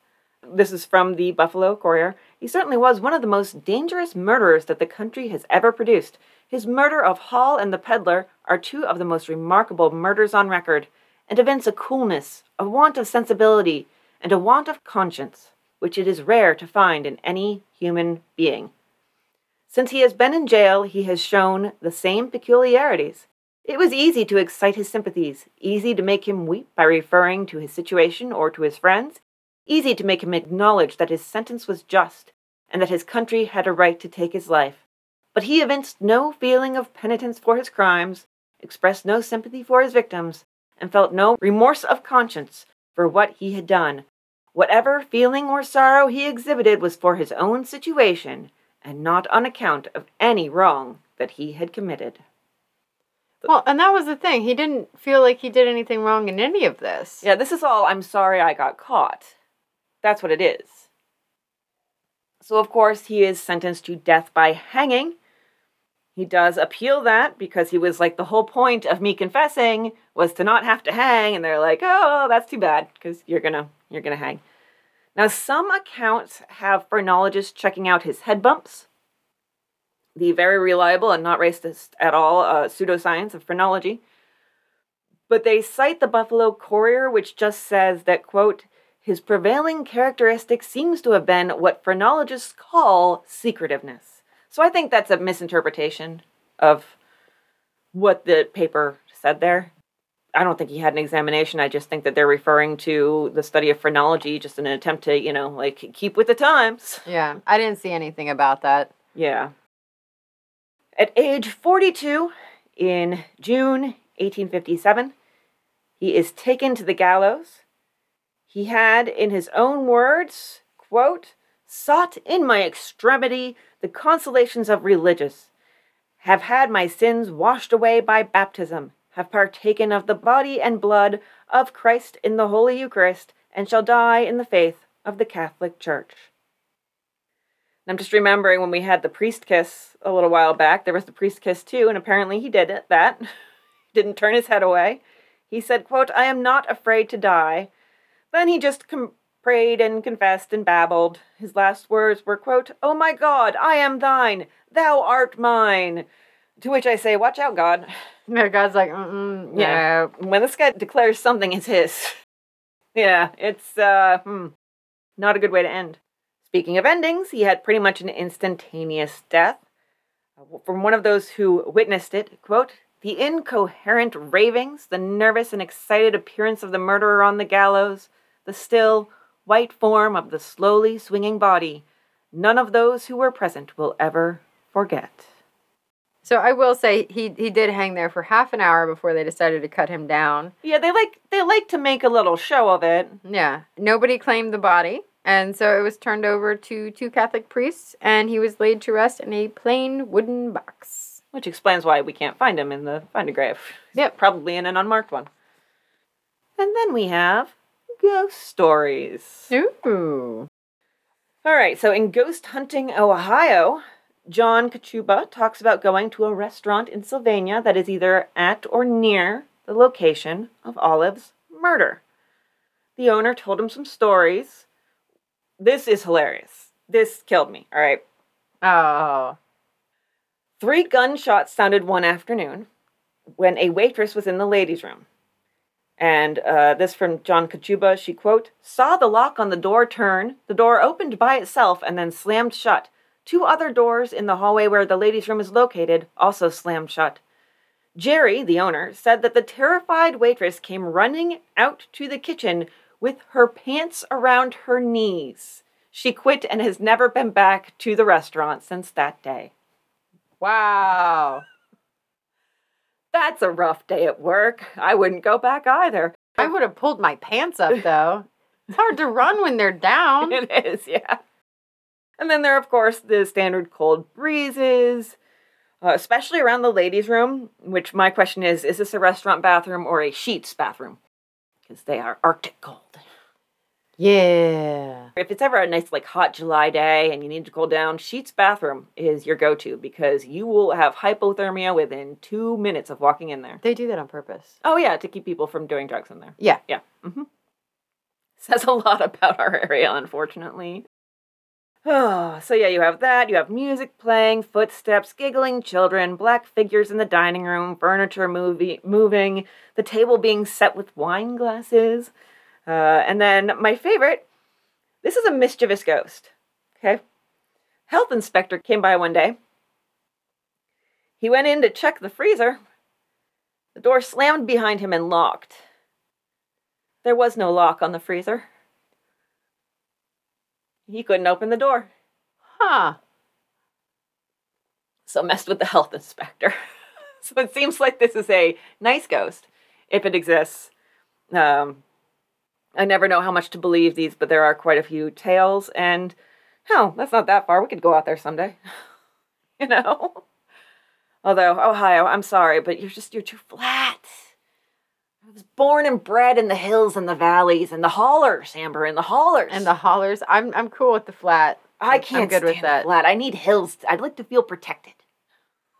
this is from the Buffalo Courier. He certainly was one of the most dangerous murderers that the country has ever produced. His murder of Hall and the peddler are two of the most remarkable murders on record, and evince a coolness, a want of sensibility, and a want of conscience, which it is rare to find in any human being. Since he has been in jail, he has shown the same peculiarities. It was easy to excite his sympathies, easy to make him weep by referring to his situation or to his friends, easy to make him acknowledge that his sentence was just and that his country had a right to take his life. But he evinced no feeling of penitence for his crimes, expressed no sympathy for his victims, and felt no remorse of conscience for what he had done. Whatever feeling or sorrow he exhibited was for his own situation, and not on account of any wrong that he had committed. Well, and that was the thing. He didn't feel like he did anything wrong in any of this. Yeah, this is all I'm sorry I got caught. That's what it is. So, of course, he is sentenced to death by hanging. He does appeal that because he was like, the whole point of me confessing was to not have to hang. And they're like, oh, that's too bad because you're going to you're gonna hang. Now, some accounts have phrenologists checking out his head bumps the very reliable and not racist at all uh, pseudoscience of phrenology. But they cite the Buffalo Courier, which just says that, quote, his prevailing characteristic seems to have been what phrenologists call secretiveness. So I think that's a misinterpretation of what the paper said there. I don't think he had an examination. I just think that they're referring to the study of phrenology just in an attempt to, you know, like keep with the times. Yeah, I didn't see anything about that. Yeah. At age 42, in June 1857, he is taken to the gallows. He had, in his own words, quote, sought in my extremity the consolations of religious, have had my sins washed away by baptism, have partaken of the body and blood of Christ in the Holy Eucharist, and shall die in the faith of the Catholic Church. And I'm just remembering when we had the priest kiss a little while back, there was the priest kiss too, and apparently he did it, that. Didn't turn his head away. He said, quote, I am not afraid to die. Then he just com- prayed and confessed and babbled. His last words were, quote, Oh my God, I am thine, thou art mine. To which I say, Watch out, God. Yeah, God's like, mm Yeah. When this guy declares something is his, yeah, it's uh, hmm, not a good way to end. Speaking of endings, he had pretty much an instantaneous death. Uh, from one of those who witnessed it, quote, the incoherent ravings, the nervous and excited appearance of the murderer on the gallows, the still, white form of the slowly swinging body, none of those who were present will ever forget. So I will say he he did hang there for half an hour before they decided to cut him down. Yeah, they like they like to make a little show of it. Yeah. Nobody claimed the body. And so it was turned over to two Catholic priests, and he was laid to rest in a plain wooden box. Which explains why we can't find him in the find a grave. Yep. Probably in an unmarked one. And then we have ghost stories. Ooh. All right, so in Ghost Hunting, Ohio, John Kachuba talks about going to a restaurant in Sylvania that is either at or near the location of Olive's murder. The owner told him some stories this is hilarious. This killed me, all right? Oh. Three gunshots sounded one afternoon when a waitress was in the ladies' room. And uh, this from John Kachuba. She, quote, saw the lock on the door turn. The door opened by itself and then slammed shut. Two other doors in the hallway where the ladies' room is located also slammed shut. Jerry, the owner, said that the terrified waitress came running out to the kitchen with her pants around her knees. She quit and has never been back to the restaurant since that day. Wow. That's a rough day at work. I wouldn't go back either. I would have pulled my pants up though. It's hard to run when they're down. It is, yeah. And then there are, of course, the standard cold breezes, uh, especially around the ladies' room, which my question is is this a restaurant bathroom or a Sheetz bathroom? Because they are Arctic cold. Yeah. If it's ever a nice, like, hot July day and you need to cool down, Sheetz bathroom is your go to because you will have hypothermia within two minutes of walking in there. They do that on purpose. Oh, yeah, to keep people from doing drugs in there. Yeah. Yeah. hmm Says a lot about our area, unfortunately. Oh, so yeah, you have that. You have music playing, footsteps, giggling children, black figures in the dining room, furniture movie, moving, the table being set with wine glasses. Uh, and then my favorite this is a mischievous ghost. Okay. Health inspector came by one day. He went in to check the freezer. The door slammed behind him and locked. There was no lock on the freezer. He couldn't open the door. Huh. So messed with the health inspector. so it seems like this is a nice ghost, if it exists. Um, I never know how much to believe these, but there are quite a few tales, and hell, that's not that far. We could go out there someday. you know? Although, Ohio, I'm sorry, but you're just, you're too flat. I was born and bred in the hills and the valleys and the hollers, Amber, and the hollers. And the hollers. I'm I'm cool with the flat. I can't I'm good with that. flat. I need hills. I'd like to feel protected.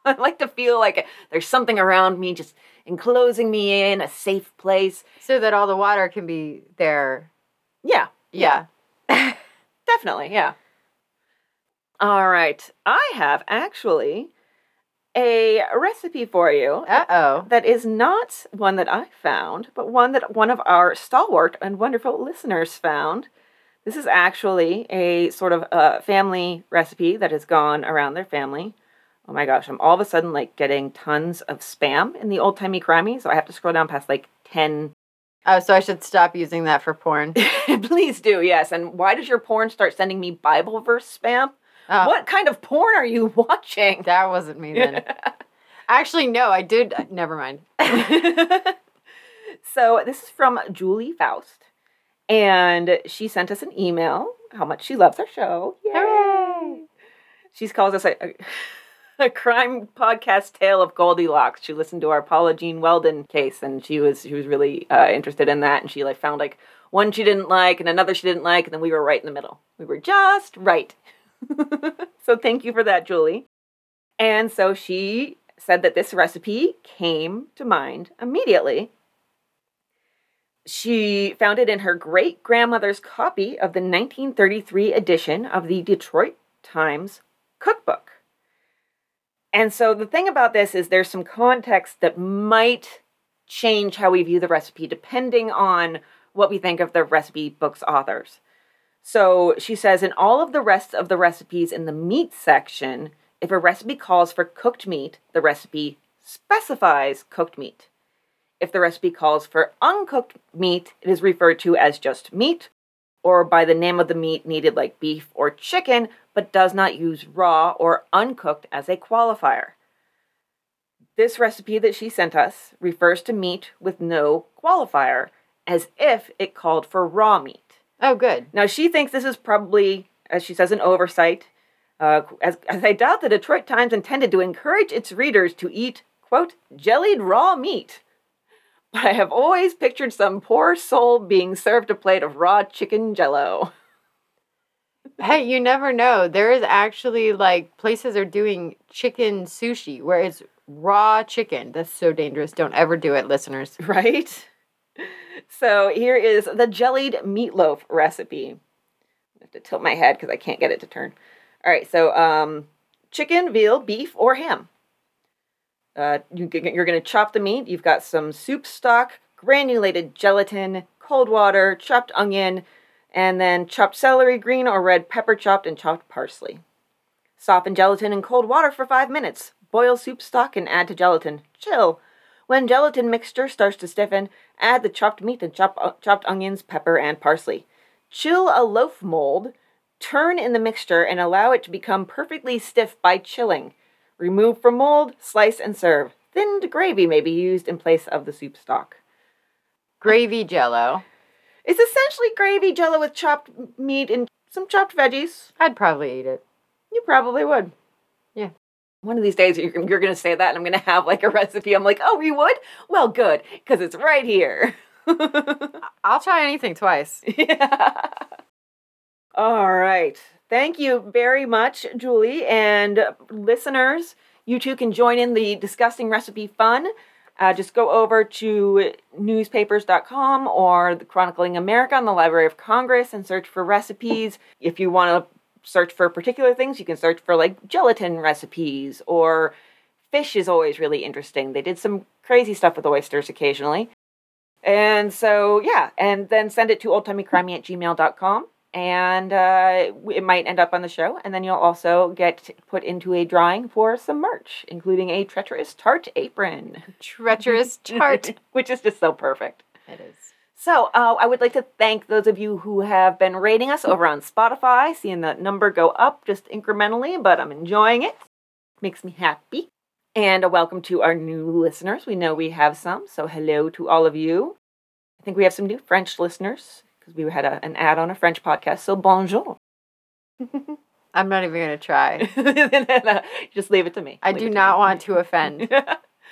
I'd like to feel like there's something around me just enclosing me in a safe place. So that all the water can be there. Yeah, Yeah. definitely. Yeah. All right. I have actually a recipe for you Uh oh. that is not one that I found, but one that one of our stalwart and wonderful listeners found. This is actually a sort of a family recipe that has gone around their family. Oh my gosh, I'm all of a sudden like getting tons of spam in the old timey crimey, so I have to scroll down past like 10. Oh, so I should stop using that for porn. Please do, yes. And why does your porn start sending me Bible verse spam? Oh, What kind of porn are you watching? That wasn't me then. Actually, no, I did. uh, Never mind. so this is from Julie Faust, and she sent us an email how much she loves our show. Yay! Hooray! She calls us a, a, a crime podcast tale of Goldilocks. She listened to our Paula Jean Welden case, and she was she was really uh, interested in that. And she like found like one she didn't like and another she didn't like, and then we were right in the middle. We were just right. so thank you for that, Julie. And so she said that this recipe came to mind immediately. She found it in her great grandmother's copy of the 1933 edition of the Detroit Times cookbook. And so the thing about this is there's some context that might change how we view the recipe depending on what we think of the recipe book's authors. So she says in all of the rest of the recipes in the meat section, if a recipe calls for cooked meat, the recipe specifies cooked meat. If the recipe calls for uncooked meat, it is referred to as just meat or by the name of the meat needed like beef or chicken, but does not use raw or uncooked as a qualifier. This recipe that she sent us refers to meat with no qualifier, as if it called for raw meat. Oh, good. Now, she thinks this is probably, as she says, an oversight, uh, as, as I doubt the Detroit Times intended to encourage its readers to eat, quote, jellied raw meat. But I have always pictured some poor soul being served a plate of raw chicken jello. Hey, you never know. There is actually like places are doing chicken sushi where it's raw chicken. That's so dangerous. Don't ever do it, listeners. Right? So here is the jellied meatloaf recipe. I have to tilt my head because I can't get it to turn. All right, so um, chicken, veal, beef, or ham. Uh, you, you're going to chop the meat. You've got some soup stock, granulated gelatin, cold water, chopped onion, and then chopped celery, green or red pepper chopped, and chopped parsley. Soften gelatin in cold water for five minutes. Boil soup stock and add to gelatin. Chill. When gelatin mixture starts to stiffen, add the chopped meat and chop, uh, chopped onions, pepper, and parsley. Chill a loaf mold, turn in the mixture, and allow it to become perfectly stiff by chilling. Remove from mold, slice, and serve. Thinned gravy may be used in place of the soup stock. Gravy jello. It's essentially gravy jello with chopped meat and some chopped veggies. I'd probably eat it. You probably would. Yeah. One of these days you're, you're going to say that and I'm going to have like a recipe. I'm like, oh, you would? Well, good, because it's right here. I'll try anything twice. yeah. All right. Thank you very much, Julie. And listeners, you too can join in the disgusting recipe fun. Uh, just go over to newspapers.com or the Chronicling America on the Library of Congress and search for recipes. If you want to search for particular things, you can search for like gelatin recipes or fish is always really interesting. They did some crazy stuff with oysters occasionally. And so, yeah, and then send it to oldtimeycrimey at gmail.com and uh, it might end up on the show. And then you'll also get put into a drawing for some merch, including a treacherous tart apron. Treacherous tart. Which is just so perfect. it is. So, uh, I would like to thank those of you who have been rating us over on Spotify, seeing that number go up just incrementally, but I'm enjoying it. Makes me happy. And a welcome to our new listeners. We know we have some, so hello to all of you. I think we have some new French listeners because we had a, an ad on a French podcast, so bonjour. I'm not even going to try. just leave it to me. I Leave do not me. want to offend.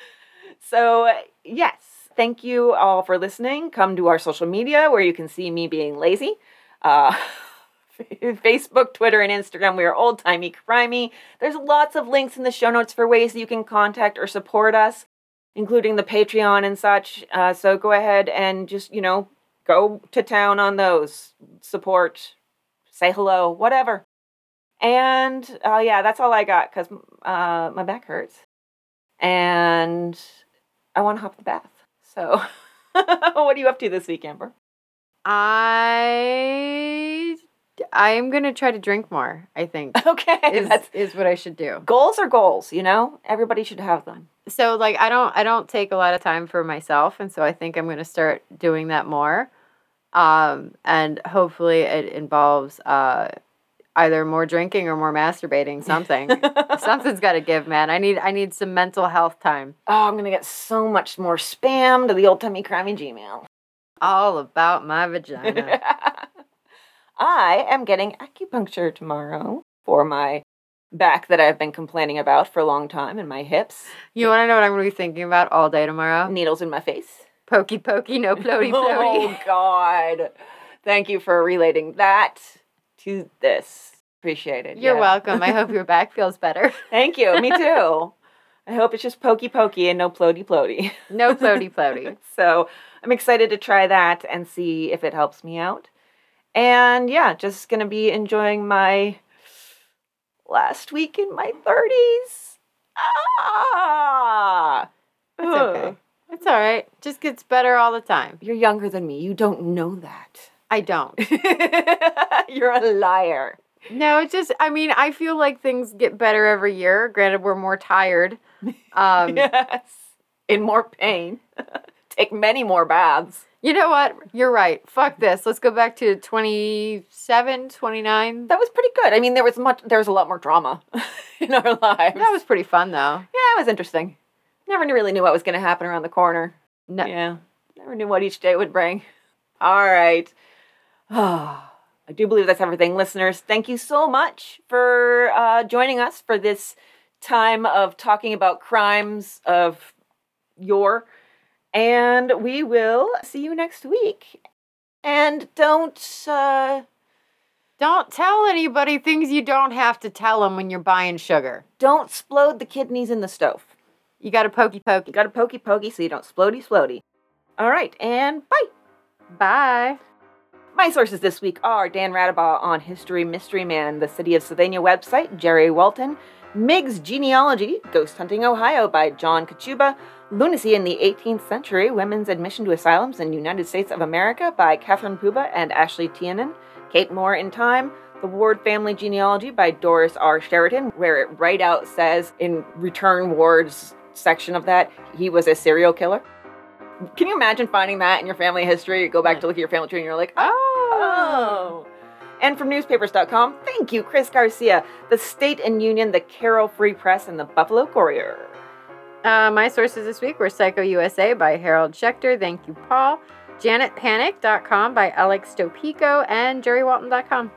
so, yes, thank you all for listening. Come to our social media where you can see me being lazy. Uh, Facebook, Twitter, and Instagram, we are old timey crimey. There's lots of links in the show notes for ways that you can contact or support us, including the Patreon and such. Uh, so go ahead and just, you know, go to town on those. Support, say hello, whatever. And uh, yeah, that's all I got because uh, my back hurts and I want to hop the bath. So, what are you up to this week, Amber? I I am going to try to drink more, I think. Okay, Is that's is what I should do. goals are goals. You know, everybody should have them. So like I don't I don't take a lot of time for myself and so I think I'm going to start doing that more. Um and hopefully it involves uh either more drinking or more masturbating something. Something's got to give, man. I need I need some mental health time. Oh, I'm gonna get so much more spam to the old timey crimey Gmail. All about my vagina. I am getting acupuncture tomorrow for my back that I've been complaining about for a long time and my hips. you want to know what I'm going to be thinking about all day tomorrow? Needles in my face. Pokey pokey, no floaty Oh. God! Thank you for relating that to this. Appreciate it. You're yeah. welcome. I hope your back feels better. Thank you. Me too. I hope it's just pokey pokey and no plody plody. No floaty floaty. so I'm excited to try that and see if it helps me out. And yeah, just gonna be enjoying my last week in my 30s. Ah! It's okay. It's all right. Just gets better all the time. You're younger than me. You don't know that. I don't. You're a liar. No, it's just I mean, I feel like things get better every year. Granted, we're more tired. Um yes. In more pain. Take many more baths. you know what? You're right. Fuck this. Let's go back to 27, 29. That was pretty good. I mean, there was much. There was a lot more drama in our lives. That was pretty fun though. yeah, it was interesting. Never really knew what was going to happen around the corner. No, Yeah, never knew what each day would bring. All right. I do believe that's everything, listeners. Thank you so much for uh, joining us for this time of talking about crimes of yore. And we will see you next week. And don't uh, Don't tell anybody things you don't have to tell them when you're buying sugar. don't splode the kidneys in the stove. You got to pokey pokey. You got to pokey pokey so you don't splody splody. All right, and bye. Bye. My sources this week are Dan Radabaugh on History Mystery Man, the City of Sylvania website, Jerry Walton, Meigs Genealogy, Ghost Hunting Ohio by John Kachuba, Lunacy in the 18th Century, Women's Admission to Asylums in the United States of America by Catherine Puba and Ashley Tianen, Kate Moore in Time, The Ward Family Genealogy by Doris R. Sheridan, where it right out says in return Ward's section of that, he was a serial killer. Can you imagine finding that in your family history? You go back to look at your family tree and you're like, oh. And from newspapers.com, thank you, Chris Garcia, the State and Union, the Carroll Free Press, and the Buffalo Courier. Uh, my sources this week were Psycho USA by Harold Schechter. Thank you, Paul. JanetPanic.com by Alex Stopico and JerryWalton.com.